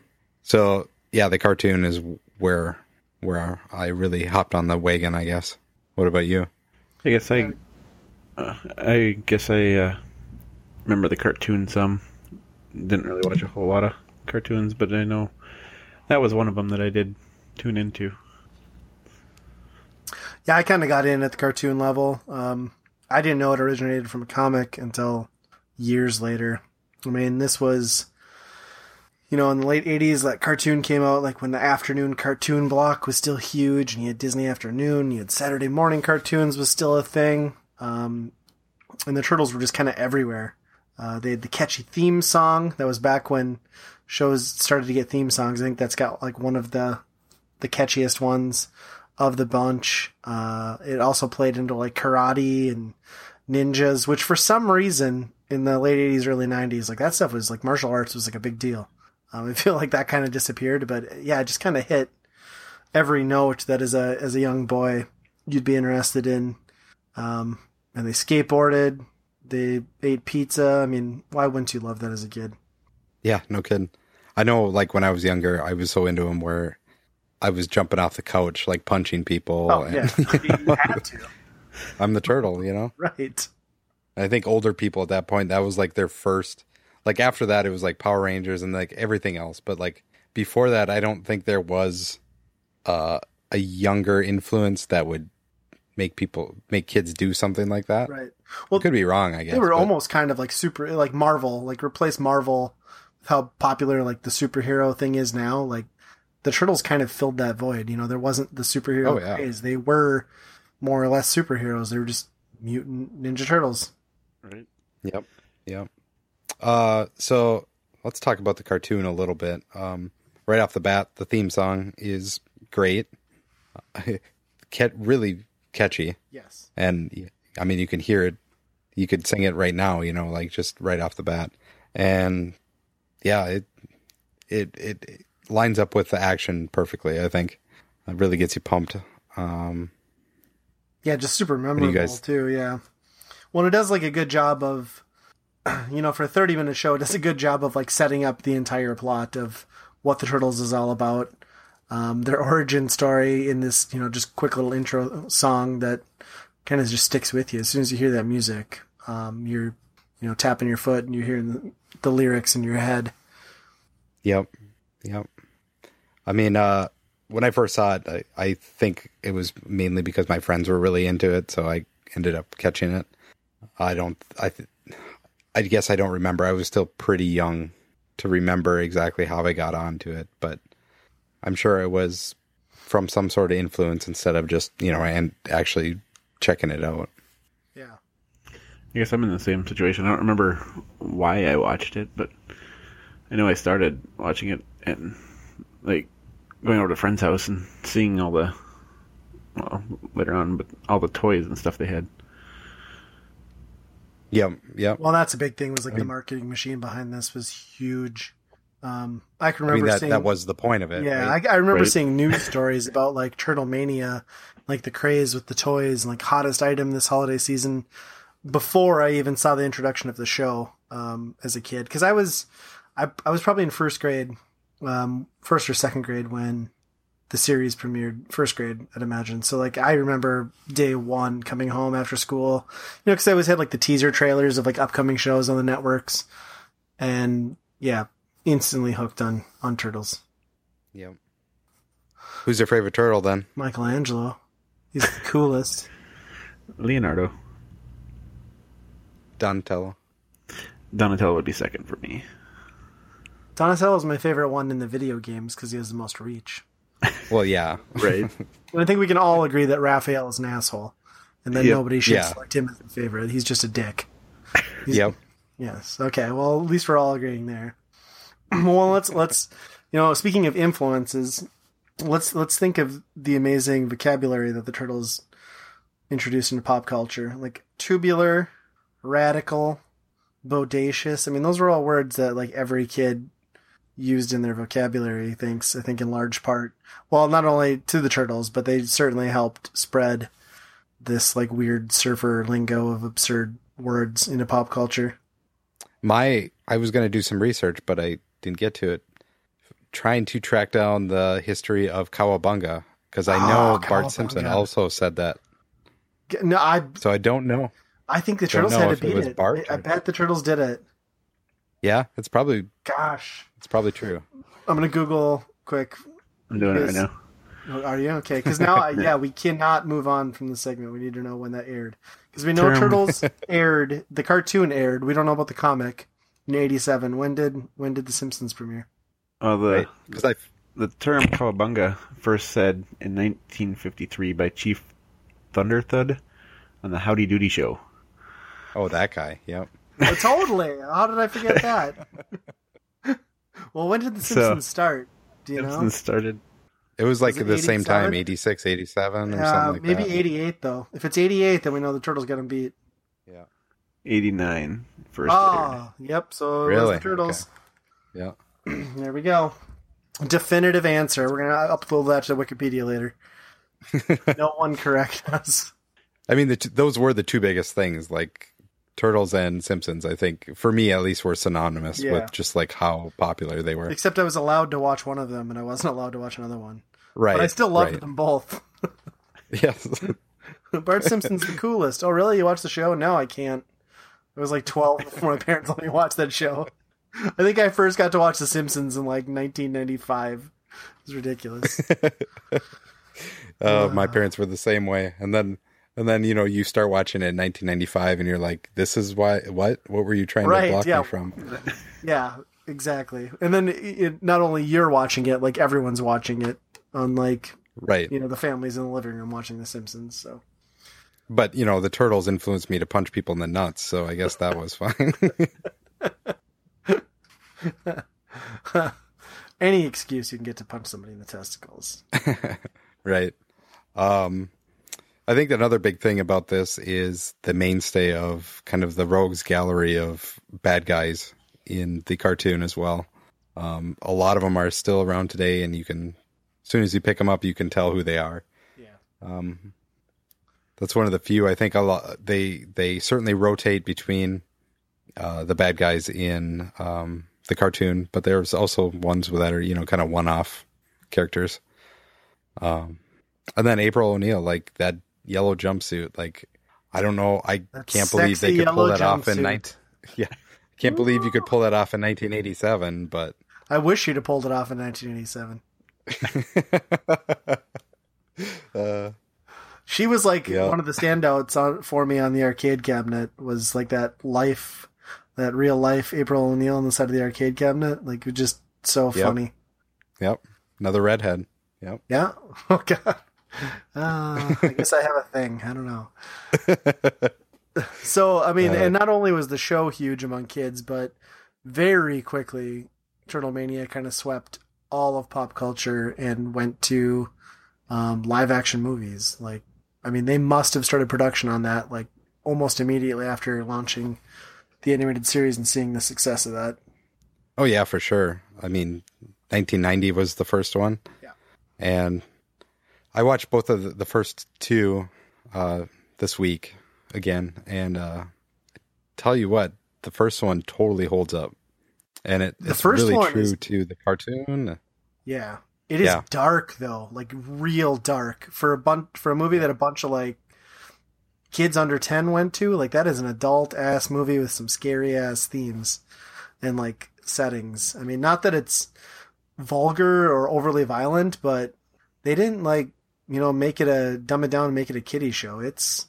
so yeah, the cartoon is where where I really hopped on the wagon. I guess. What about you? I guess I, uh, I guess I uh, remember the cartoon some. Didn't really watch a whole lot of cartoons, but I know that was one of them that I did tune into. Yeah, I kind of got in at the cartoon level. Um, I didn't know it originated from a comic until years later. I mean, this was, you know, in the late 80s, that cartoon came out like when the afternoon cartoon block was still huge, and you had Disney Afternoon, you had Saturday morning cartoons was still a thing. Um, and the Turtles were just kind of everywhere. Uh, they had the catchy theme song that was back when shows started to get theme songs. I think that's got like one of the the catchiest ones of the bunch. Uh, it also played into like karate and ninjas, which for some reason in the late '80s, early '90s, like that stuff was like martial arts was like a big deal. Um, I feel like that kind of disappeared, but yeah, it just kind of hit every note that as a as a young boy you'd be interested in. Um, and they skateboarded, they ate pizza. I mean, why wouldn't you love that as a kid? Yeah, no kidding. I know, like when I was younger, I was so into them where I was jumping off the couch, like punching people. Oh and yeah, you had to, I'm the turtle, you know. right? I think older people at that point, that was like their first. Like after that, it was like Power Rangers and like everything else. But like before that, I don't think there was uh, a younger influence that would make people make kids do something like that. Right. Well, Could be wrong, I guess. they were but- almost kind of like super like marvel like replace marvel with how popular like the superhero thing is now like the turtles kind of filled that void you know there wasn't the superhero Oh, yeah. craze they were more or less superheroes they were just mutant ninja turtles Right. Yep. Yep. Uh, so let's talk about the cartoon a little bit. Um, right off the bat, the theme song is great. Cat really catchy, yes and I mean you can hear it. You could sing it right now, you know, like just right off the bat, and yeah, it it it, it lines up with the action perfectly. I think it really gets you pumped. Um, yeah just super memorable guys- too yeah well it does like a good job of you know for a 30 minute show it does a good job of like setting up the entire plot of what the turtles is all about um, their origin story in this you know just quick little intro song that kind of just sticks with you as soon as you hear that music um, you're you know tapping your foot and you're hearing the, the lyrics in your head Yep. Yep. I mean, uh, when I first saw it, I, I think it was mainly because my friends were really into it, so I ended up catching it. I don't, I, th- I guess I don't remember. I was still pretty young to remember exactly how I got onto it, but I'm sure it was from some sort of influence instead of just, you know, and actually checking it out. yeah I guess I'm in the same situation. I don't remember why I watched it, but I know I started watching it and like going over to a friend's house and seeing all the well later on, but all the toys and stuff they had. Yeah, Yep. well that's a big thing was like the marketing machine behind this was huge Um, I can I remember mean that seeing that was the point of it. yeah, right? I, I remember Right. seeing news stories about like Turtle Mania, like the craze with the toys and like hottest item this holiday season before I even saw the introduction of the show um, as a kid. Because I was, I, I was probably in first grade, um, first or second grade when the series premiered. First grade, I'd imagine. So like I remember day one coming home after school, you know, because I always had like the teaser trailers of like upcoming shows on the networks, and yeah, instantly hooked on on Turtles. Yep. Who's your favorite turtle then? Michelangelo. He's the coolest. Leonardo. Donatello. Donatello would be second for me. Donatello's my favorite one in the video games because he has the most reach. Well, yeah. Right. And I think we can all agree that Raphael is an asshole, and that Yep. nobody should Yeah. select him as a favorite. He's just a dick. Yep. Yes. Okay. Well, at least we're all agreeing there. well, let's let's you know, speaking of influences, let's let's think of the amazing vocabulary that the turtles introduced into pop culture, like tubular, radical, bodacious. I mean, those were all words that like every kid used in their vocabulary. Thanks, I think, in large part. Well, not only to the turtles, but they certainly helped spread this like weird surfer lingo of absurd words into pop culture. My I was going to do some research, but I didn't get to it. Trying to track down the history of Cowabunga because I ah, know Oh, Bart Simpson also said that. No, I So I don't know. I think the turtles had to it beat it. Bart I bet the turtles did it. Yeah, it's probably Gosh, it's probably true. I'm gonna Google quick. I'm doing it right now. Oh, Are you okay? Because now, I, yeah, we cannot move on from the segment. We need to know when that aired because we know Term. Turtles aired. The cartoon aired. We don't know about the comic in '87. When did when did the Simpsons premiere? Oh, the Because I the term cowabunga first said in 1953 by Chief Thunderthud on the Howdy Doody Show. oh that guy. Yep. Oh, totally. How did I forget that? Well, when did the So- Simpsons start? Do you know? Simpsons started. It was like Was it the same time, 87? 86, 87 or Uh, something like maybe that. 88 though. If it's 88, then we know the turtles got them beat. 89 first aired. Ah, yep. So it was Really? the turtles. Yeah. There we go. Definitive answer. We're gonna upload that to Wikipedia later. no one correct us. I mean, the t- those were the two biggest things, like Turtles and Simpsons. I think for me, at least, were synonymous Yeah. with just like how popular they were. Except I was allowed to watch one of them, and I wasn't allowed to watch another one. Right. But I still loved right. them both. Yes. Bart Simpson's the coolest. Oh, really? You watched the show? No, I can't. I was like 12 before my parents let me watch that show. I think I first got to watch The Simpsons in like 1995. It was ridiculous. uh, my parents were the same way, and then and then you know you start watching it in 1995, and you're like, "This is why what? What were you trying Right, to block yeah. me from?" yeah, exactly. And then it, not only you're watching it, like everyone's watching it on like Right. you know the families in the living room watching The Simpsons. So But you know, the Turtles influenced me to punch people in the nuts, so I guess that was fine. any excuse you can get to punch somebody in the testicles. right. Um, I think another big thing about this is the mainstay of kind of the rogues gallery of bad guys in the cartoon as well. Um, a lot of them are still around today, and you can, as soon as you pick them up, you can tell who they are. Yeah. Um, that's one of the few. I think a lot. They they certainly rotate between uh, the bad guys in um, the cartoon, but there's also ones that are you know kind of one off characters. Um, and then April O'Neil, like that yellow jumpsuit, like I don't know, I That can't believe they could pull that off in night. Yeah, can't believe you could pull that off in 1987, but I wish you'd have pulled it off in 1987. uh, She was like Yeah. one of the standouts on, for me on the arcade cabinet. Was like that life, that real life April O'Neil on the side of the arcade cabinet. Like it was just so Yep. funny. yep, another redhead. Yep. Yeah. Oh god. Uh, I guess I have a thing. I don't know. so I mean, Uh, and not only was the show huge among kids, but very quickly, Turtle Mania kind of swept all of pop culture and went to um, live action movies. Like, I mean, they must have started production on that like almost immediately after launching the animated series and seeing the success of that. Oh yeah, for sure. I mean, 1990 was the first one. Yeah. And I watched both of the, first two uh, this week again, and uh, tell you what, the first one totally holds up, and it, The it's first really one true is- to the cartoon. Yeah. It is Yeah. dark though, like real dark for a bunch for a movie that a bunch of like kids under 10 went to. Like that is an adult ass movie with some scary ass themes and like settings. I mean, not that it's vulgar or overly violent, but they didn't like, you know, make it a dumb it down and make it a kiddie show. It's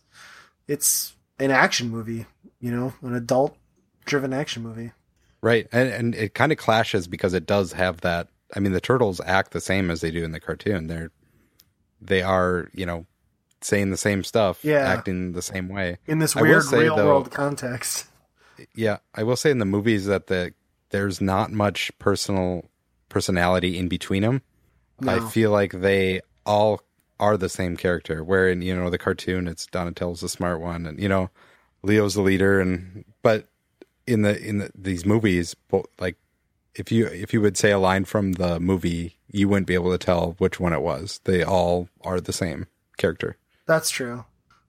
it's an action movie, you know, an adult driven action movie. Right, and and it kind of clashes because it does have that. I mean, the turtles act the same as they do in the cartoon. They're they are you know saying the same stuff, Yeah. acting the same way. In this weird say, real though- world context. Yeah, I will say in the movies that the there's not much personal personality in between them. I feel like they all are the same character. Where in you know the cartoon, it's Donatello's the smart one, and you know Leo's the leader, and but in the in the, these movies, bo- like if you if you would say a line from the movie, you wouldn't be able to tell which one it was. They all are the same character. That's true.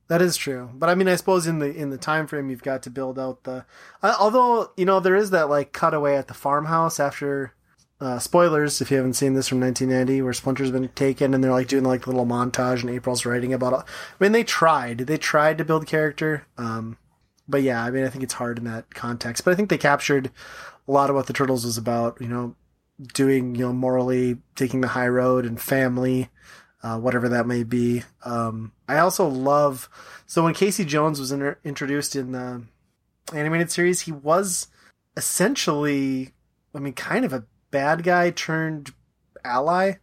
That is true. But I mean, I suppose in the in the time frame, you've got to build out the. Uh, although you know there is that like cutaway at the farmhouse after. Uh, spoilers if you haven't seen this from 1990 where splinter's been taken and they're like doing like little montage and april's writing about it i mean they tried they tried to build character um but yeah i mean i think it's hard in that context but i think they captured a lot of what the turtles was about you know doing you know morally taking the high road and family uh, whatever that may be. Um, I also love so when Casey Jones was introduced in the animated series, he was essentially, I mean, kind of a bad guy turned ally.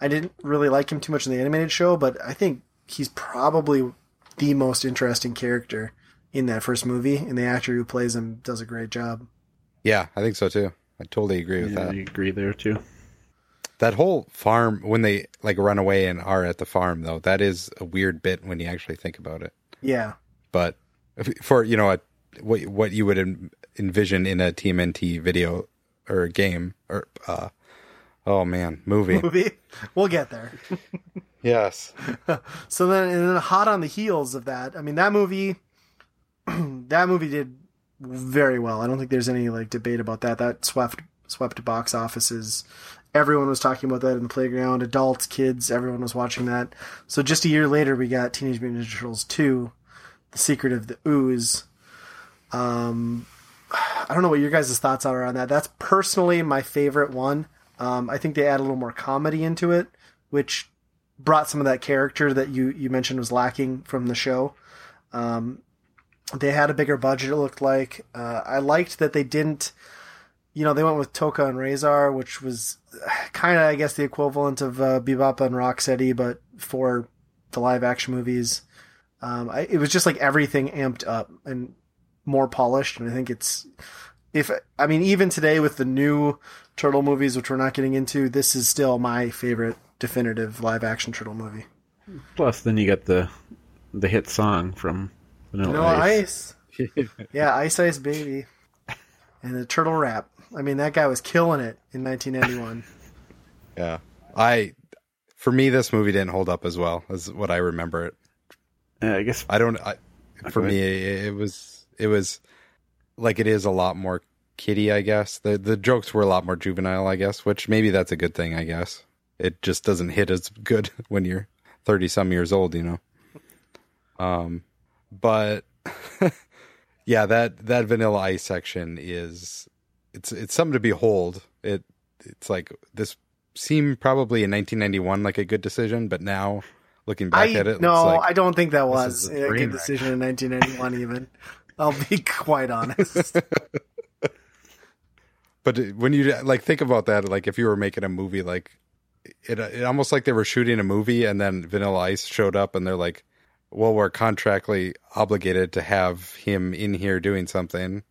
I didn't really like him too much in the animated show, but I think he's probably the most interesting character in that first movie, and the actor who plays him does a great job. Yeah, I think so too. I totally agree with Yeah, that. I agree there too. That whole farm when they like run away and are at the farm though, that is a weird bit when you actually think about it. Yeah, But for you know a, what what you would en- envision in a TMNT video or a game or uh oh man movie. movie. We'll get there. yes. So then, and then hot on the heels of that, I mean, that movie, that movie did very well. I don't think there's any like debate about that. That swept swept box offices. Everyone was talking about that in the playground. Adults, kids, everyone was watching that. So just a year later, we got Teenage Mutant Ninja Turtles two, The Secret of the Ooze. Um, I don't know what your guys' thoughts are on that. That's personally my favorite one. Um, I think they add a little more comedy into it, which brought some of that character that you you mentioned was lacking from the show. Um, they had a bigger budget. It looked like. Uh, I liked that they didn't. You know, they went with Tokka and Rahzar, which was kind of, I guess, the equivalent of uh, Bebop and Rocksteady, but for the live action movies. Um, I, it was just like everything amped up and more polished, and I think it's. If I mean, even today with the new turtle movies, which we're not getting into, this is still my favorite definitive live action turtle movie. Plus, then you got the the hit song from Vanilla No Ice. ice. yeah, Ice Ice Baby. And the turtle rap. I mean, that guy was killing it in 1991. Yeah. I for me this movie didn't hold up as well as what I remember it. Yeah, I guess I don't. I, for me, it, it was it was like it is a lot more kiddie. I guess the the jokes were a lot more juvenile. I guess, which maybe that's a good thing. I guess it just doesn't hit as good when you're thirty some years old. You know. Um, but yeah, that that Vanilla Ice section is it's it's something to behold. It it's like this seemed probably in 1991 like a good decision, but now looking back I at it, no, it's like, I don't think that was a a good decision in 1991. Even I'll be quite honest. But when you like think about that, like if you were making a movie, like it, it almost like they were shooting a movie, and then Vanilla Ice showed up, and they're like, "Well, we're contractually obligated to have him in here doing something."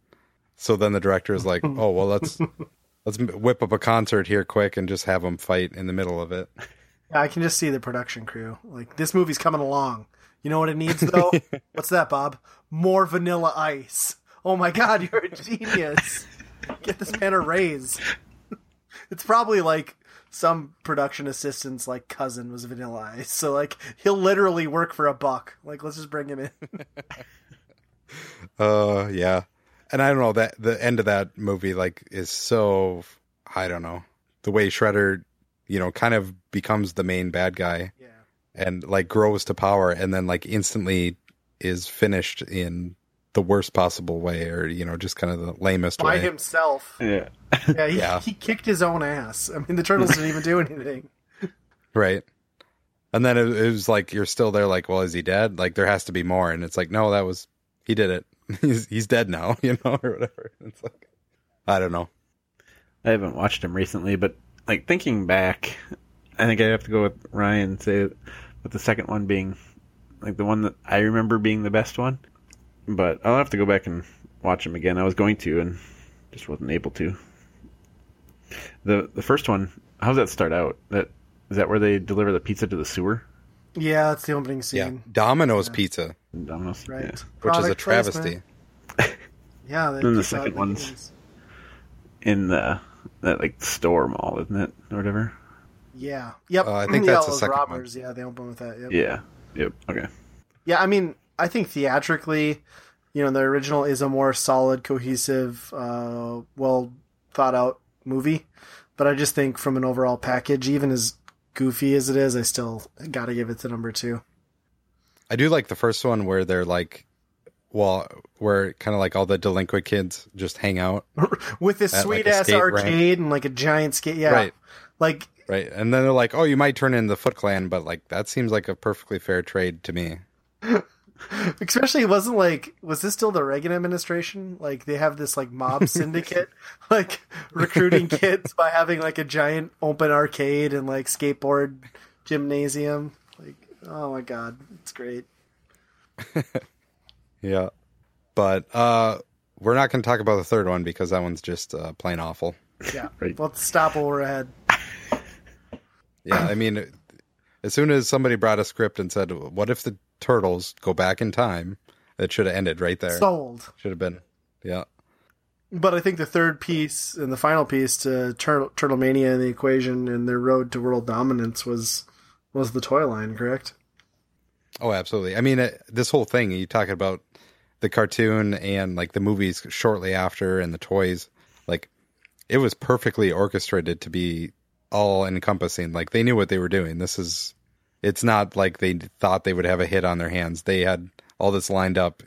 So then the director is like, "Oh, well, let's let's whip up a concert here quick and just have them fight in the middle of it." I can just see the production crew. Like this movie's coming along. You know what it needs though? What's that, Bob? More Vanilla Ice. Oh my God, you're a genius. Get this man a raise. It's probably like some production assistant's like cousin was Vanilla Ice, so like he'll literally work for a buck. Like let's just bring him in. Uh, yeah. And I don't know that the end of that movie like is so I don't know the way Shredder, you know, kind of becomes the main bad guy Yeah. and like grows to power, and then like instantly is finished in the worst possible way, or you know, just kind of the lamest By way. himself. Yeah. Yeah, he, Yeah. he kicked his own ass. I mean, the turtles didn't even do anything. Right. And then it, it was like you're still there, like, well, is he dead? Like there has to be more, and it's like, no, that was he did it. he's he's dead now, you know, or whatever. It's like I don't know. I haven't watched him recently, but like thinking back, I think I have to go with Ryan and say with the second one being like the one that I remember being the best one. But I'll have to go back and watch them again. I was going to and just wasn't able to. The the first one, how does that start out? That is that where they deliver the pizza to the sewer? Yeah, that's the opening scene. Yeah, scene. Domino's Pizza, Domino's. Right. Yeah. which is a travesty. Yeah, they Then the second the one's- games. In the that like store mall, isn't it? Or whatever. Yeah. Yep. Uh, I think that's the those second one. Yeah, they open with that. Yep. Yeah. Yep. Okay. Yeah, I mean, I think theatrically, you know, the original is a more solid, cohesive, uh, well thought out movie. But I just think from an overall package, even as goofy as it is, I still got to give it to number two. I do like the first one where they're like, well, where kind of like all the delinquent kids just hang out, With this At, like, sweet ass skate ramp. arcade and like a giant skate. Yeah. Right. Like, right? And then they're like, oh, you might turn in the Foot Clan, but like that seems like a perfectly fair trade to me. especially it wasn't like, was this still the Reagan administration? Like, they have this like mob syndicate, like recruiting kids by having like a giant open arcade and like skateboard gymnasium. Like, oh my god, it's great. Yeah, but uh, we're not going to talk about the third one because that one's just uh, plain awful. Yeah. Right. Let's stop while we're ahead. Yeah, I mean, as soon as somebody brought a script and said, "What if the turtles go back in time?" It should have ended right there. Sold. should have been. Yeah. But I think the third piece and the final piece to Turtle, Turtle Mania and the equation and their road to world dominance was was the toy line, correct? Oh, absolutely. I mean, it, this whole thing, you talking about the cartoon and like the movies shortly after and the toys, like it was perfectly orchestrated to be all encompassing. Like they knew what they were doing. This is, it's not like they thought they would have a hit on their hands. They had all this lined up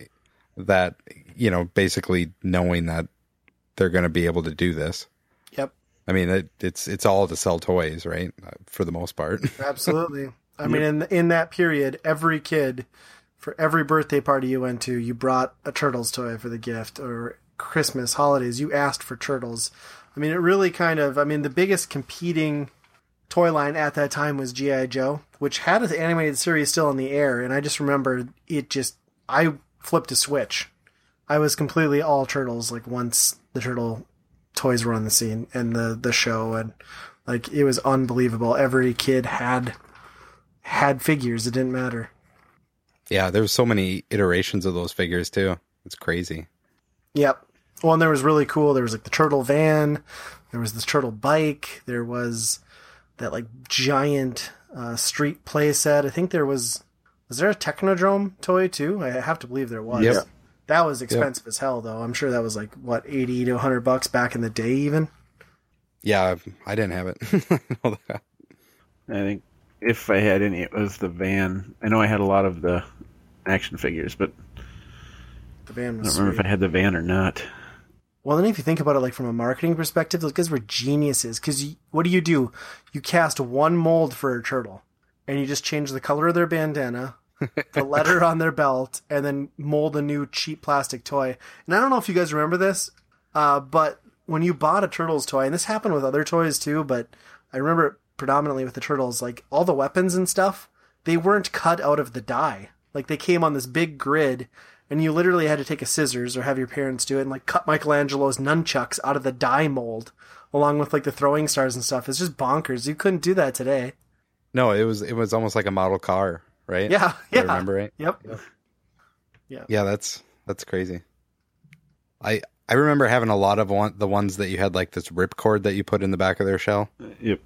that, you know, basically knowing that they're going to be able to do this. Yep. I mean, it, it's, it's all to sell toys, right? Uh, For the most part. Absolutely. I mean, in in that period, every kid, for every birthday party you went to, you brought a turtles toy for the gift, or Christmas, holidays, you asked for turtles. I mean, it really kind of. I mean, the biggest competing toy line at that time was GI Joe, which had an animated series still in the air, and I just remember it just. I flipped a switch. I was completely all turtles. Like once the turtle toys were on the scene and the the show, and like it was unbelievable. Every kid had had figures. It didn't matter. yeah. There was so many iterations of those figures too. It's crazy. Yep. Well, and there was really cool. There was like the turtle van. There was this turtle bike. There was that like giant uh, street play set. I think there was. Was there a Technodrome toy too? I have to believe there was. Yep. That was expensive as hell, though. I'm sure that was like what eighty to hundred bucks back in the day, even. Yeah, I didn't have it. I think if I had any, it was the van. I know I had a lot of the action figures, but The van I don't remember sweet. if I had the van or not. Well, then if you think about it, like from a marketing perspective, those guys were geniuses. Because what do you do? You cast one mold for a turtle, and you just change the color of their bandana, the letter on their belt, and then mold a new cheap plastic toy. And I don't know if you guys remember this, uh, but when you bought a turtles toy, and this happened with other toys too, but I remember it predominantly with the turtles, like all the weapons and stuff, they weren't cut out of the die. Like they came on this big grid, and you literally had to take a scissors or have your parents do it and like cut Michelangelo's nunchucks out of the die mold, along with like the throwing stars and stuff. It's just bonkers. You couldn't do that today. no, it was it was almost like a model car, right? Yeah, If I yeah. remember right. Yep. Yeah, Yeah, that's that's crazy. I I remember having a lot of one, the ones that you had like this rip cord that you put in the back of their shell, Yep.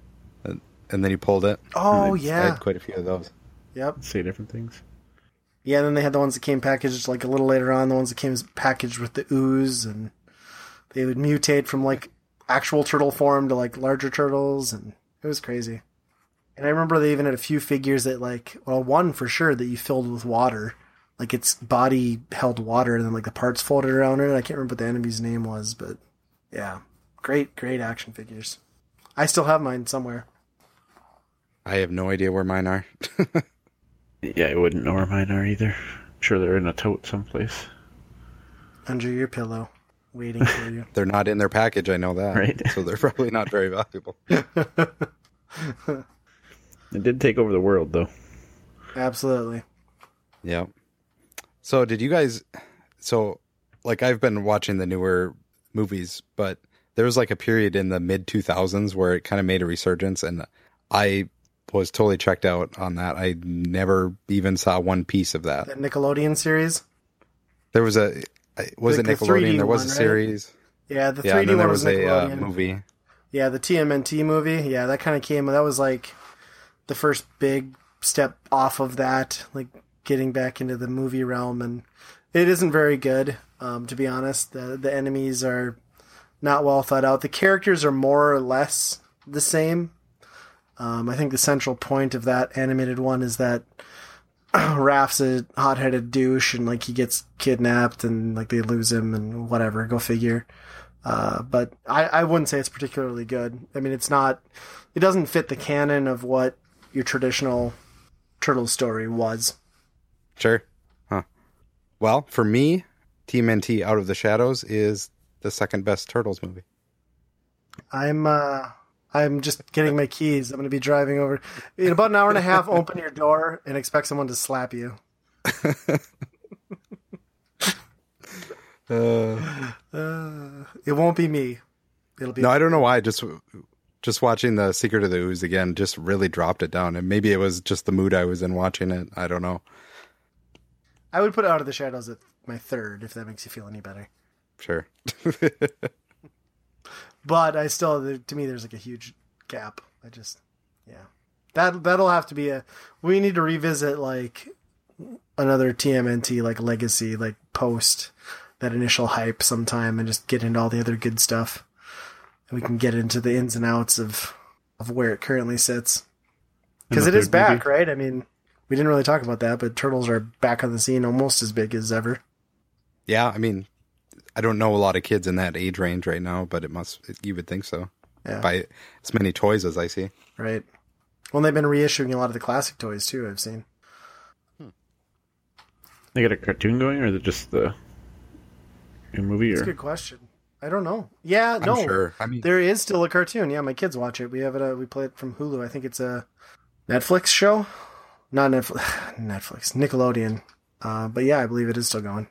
and then you pulled it. Oh I yeah. had quite a few of those. Yep. Say different things. Yeah, and then they had the ones that came packaged like a little later on, the ones that came packaged with the ooze, and they would mutate from like actual turtle form to like larger turtles, and it was crazy. And I remember they even had a few figures that like, well, one for sure that you filled with water, like its body held water, and then like the parts floated around it. I can't remember what the enemy's name was, but yeah, great, great action figures. I still have mine somewhere. I have no idea where mine are. Yeah, I wouldn't know where mine are either. I'm sure they're in a tote someplace. Under your pillow, waiting for you. they're not in their package. I know that. Right. So they're probably not very valuable. It did take over the world, though. Absolutely. Yeah. So did you guys? So like I've been watching the newer movies, but there was like a period in the mid two thousands where it kind of made a resurgence, and I was totally checked out on that. I never even saw one piece of that. That Nickelodeon series. There was a was Like it Nickelodeon? 3D There was one, a right? series. Yeah, the 3D Yeah, and then one there was was a uh, movie. Yeah, the TMNT movie. Yeah, that kind of came. That was like the first big step off of that, like getting back into the movie realm, and it isn't very good. Um, to be honest, the the enemies are not well thought out. The characters are more or less the same. Um, I think the central point of that animated one is that Raph's a hot-headed douche, and like he gets kidnapped, and like they lose him, and whatever. Go figure. Uh, but I, I wouldn't say it's particularly good. I mean, it's not. It doesn't fit the canon of what your traditional turtle story was. Sure. Huh. Well, for me, TMNT Out of the Shadows is the second best Turtles movie. I'm uh, I'm just getting my keys. I'm going to be driving over in about an hour and a half. Open your door and expect someone to slap you. Uh, Uh, it won't be me. It'll be no, I don't know why. Just just watching the Secret of the Ooze again just really dropped it down, and maybe it was just the mood I was in watching it. I don't know. I would put Out of the Shadows at my third if that makes you feel any better. Sure. But I still, to me, there's like a huge gap. I just, yeah, that that'll have to be a. We need to revisit like another TMNT like legacy, like post that initial hype sometime, and just get into all the other good stuff. And we can get into the ins and outs of of where it currently sits because And it the is third back, movie? right? I mean, we didn't really talk about that, but turtles are back on the scene, almost as big as ever. yeah, I mean, I don't know a lot of kids in that age range right now, but it must. You would think so. Yeah. By as many toys as I see. Right. Well, they've been reissuing a lot of the classic toys too. I've seen. They got a cartoon going, or is it just the a movie? That's Or a good question. I don't know. Yeah, no. sure. I mean- there is still a cartoon. Yeah, my kids watch it. We have it. Uh, we play it from Hulu. I think it's a Netflix show, not Netflix. Netflix, Nickelodeon. Uh, but yeah, I believe it is still going,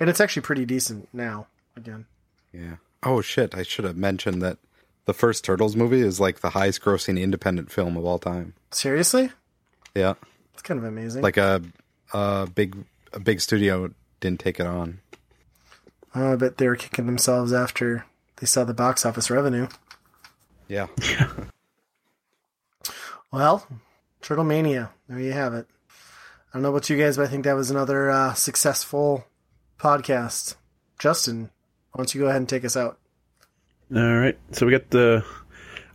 and it's actually pretty decent now. Again, Yeah. Oh shit! I should have mentioned that the first Turtles movie is like the highest grossing independent film of all time. seriously, Yeah. it's kind of amazing. Like a a big a big studio didn't take it on. oh, I bet they were kicking themselves after they saw the box office revenue. Yeah. Well, Turtle Mania. There you have it. I don't know about you guys, but I think that was another uh, successful podcast. Justin, why don't you go ahead and take us out? All right. So we got the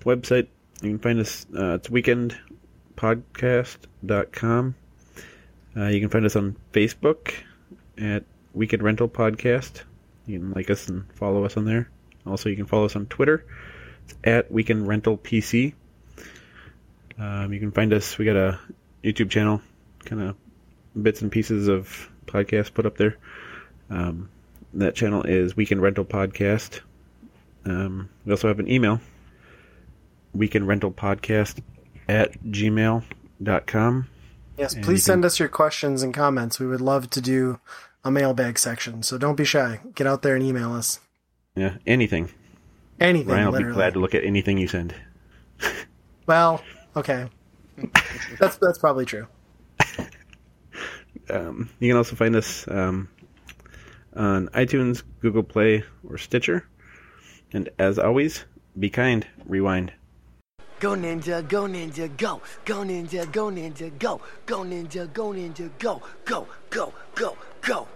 website. You can find us. Uh, it's weekendpodcast.com. Uh, you can find us on Facebook at Weekend Rental Podcast. You can like us and follow us on there. Also, you can follow us on Twitter. It's at Weekend Rental PC. Um, you can find us. We got a YouTube channel, kind of bits and pieces of podcasts put up there. Um, that channel is Weekend Rental Podcast. Um, we also have an email, weekend rental podcast at gmail.com. Yes, And please can- send us your questions and comments. We would love to do a mailbag section, so don't be shy. Get out there and email us. Yeah, anything. Anything, Ryan will be glad to look at anything you send. Well, okay. that's that's probably true. Um, you can also find us um, on iTunes, Google Play, or Stitcher. And as always, be kind, rewind. Go ninja, go ninja, go. Go ninja, go ninja, go. Go ninja, go ninja, go. Go, go, go, go.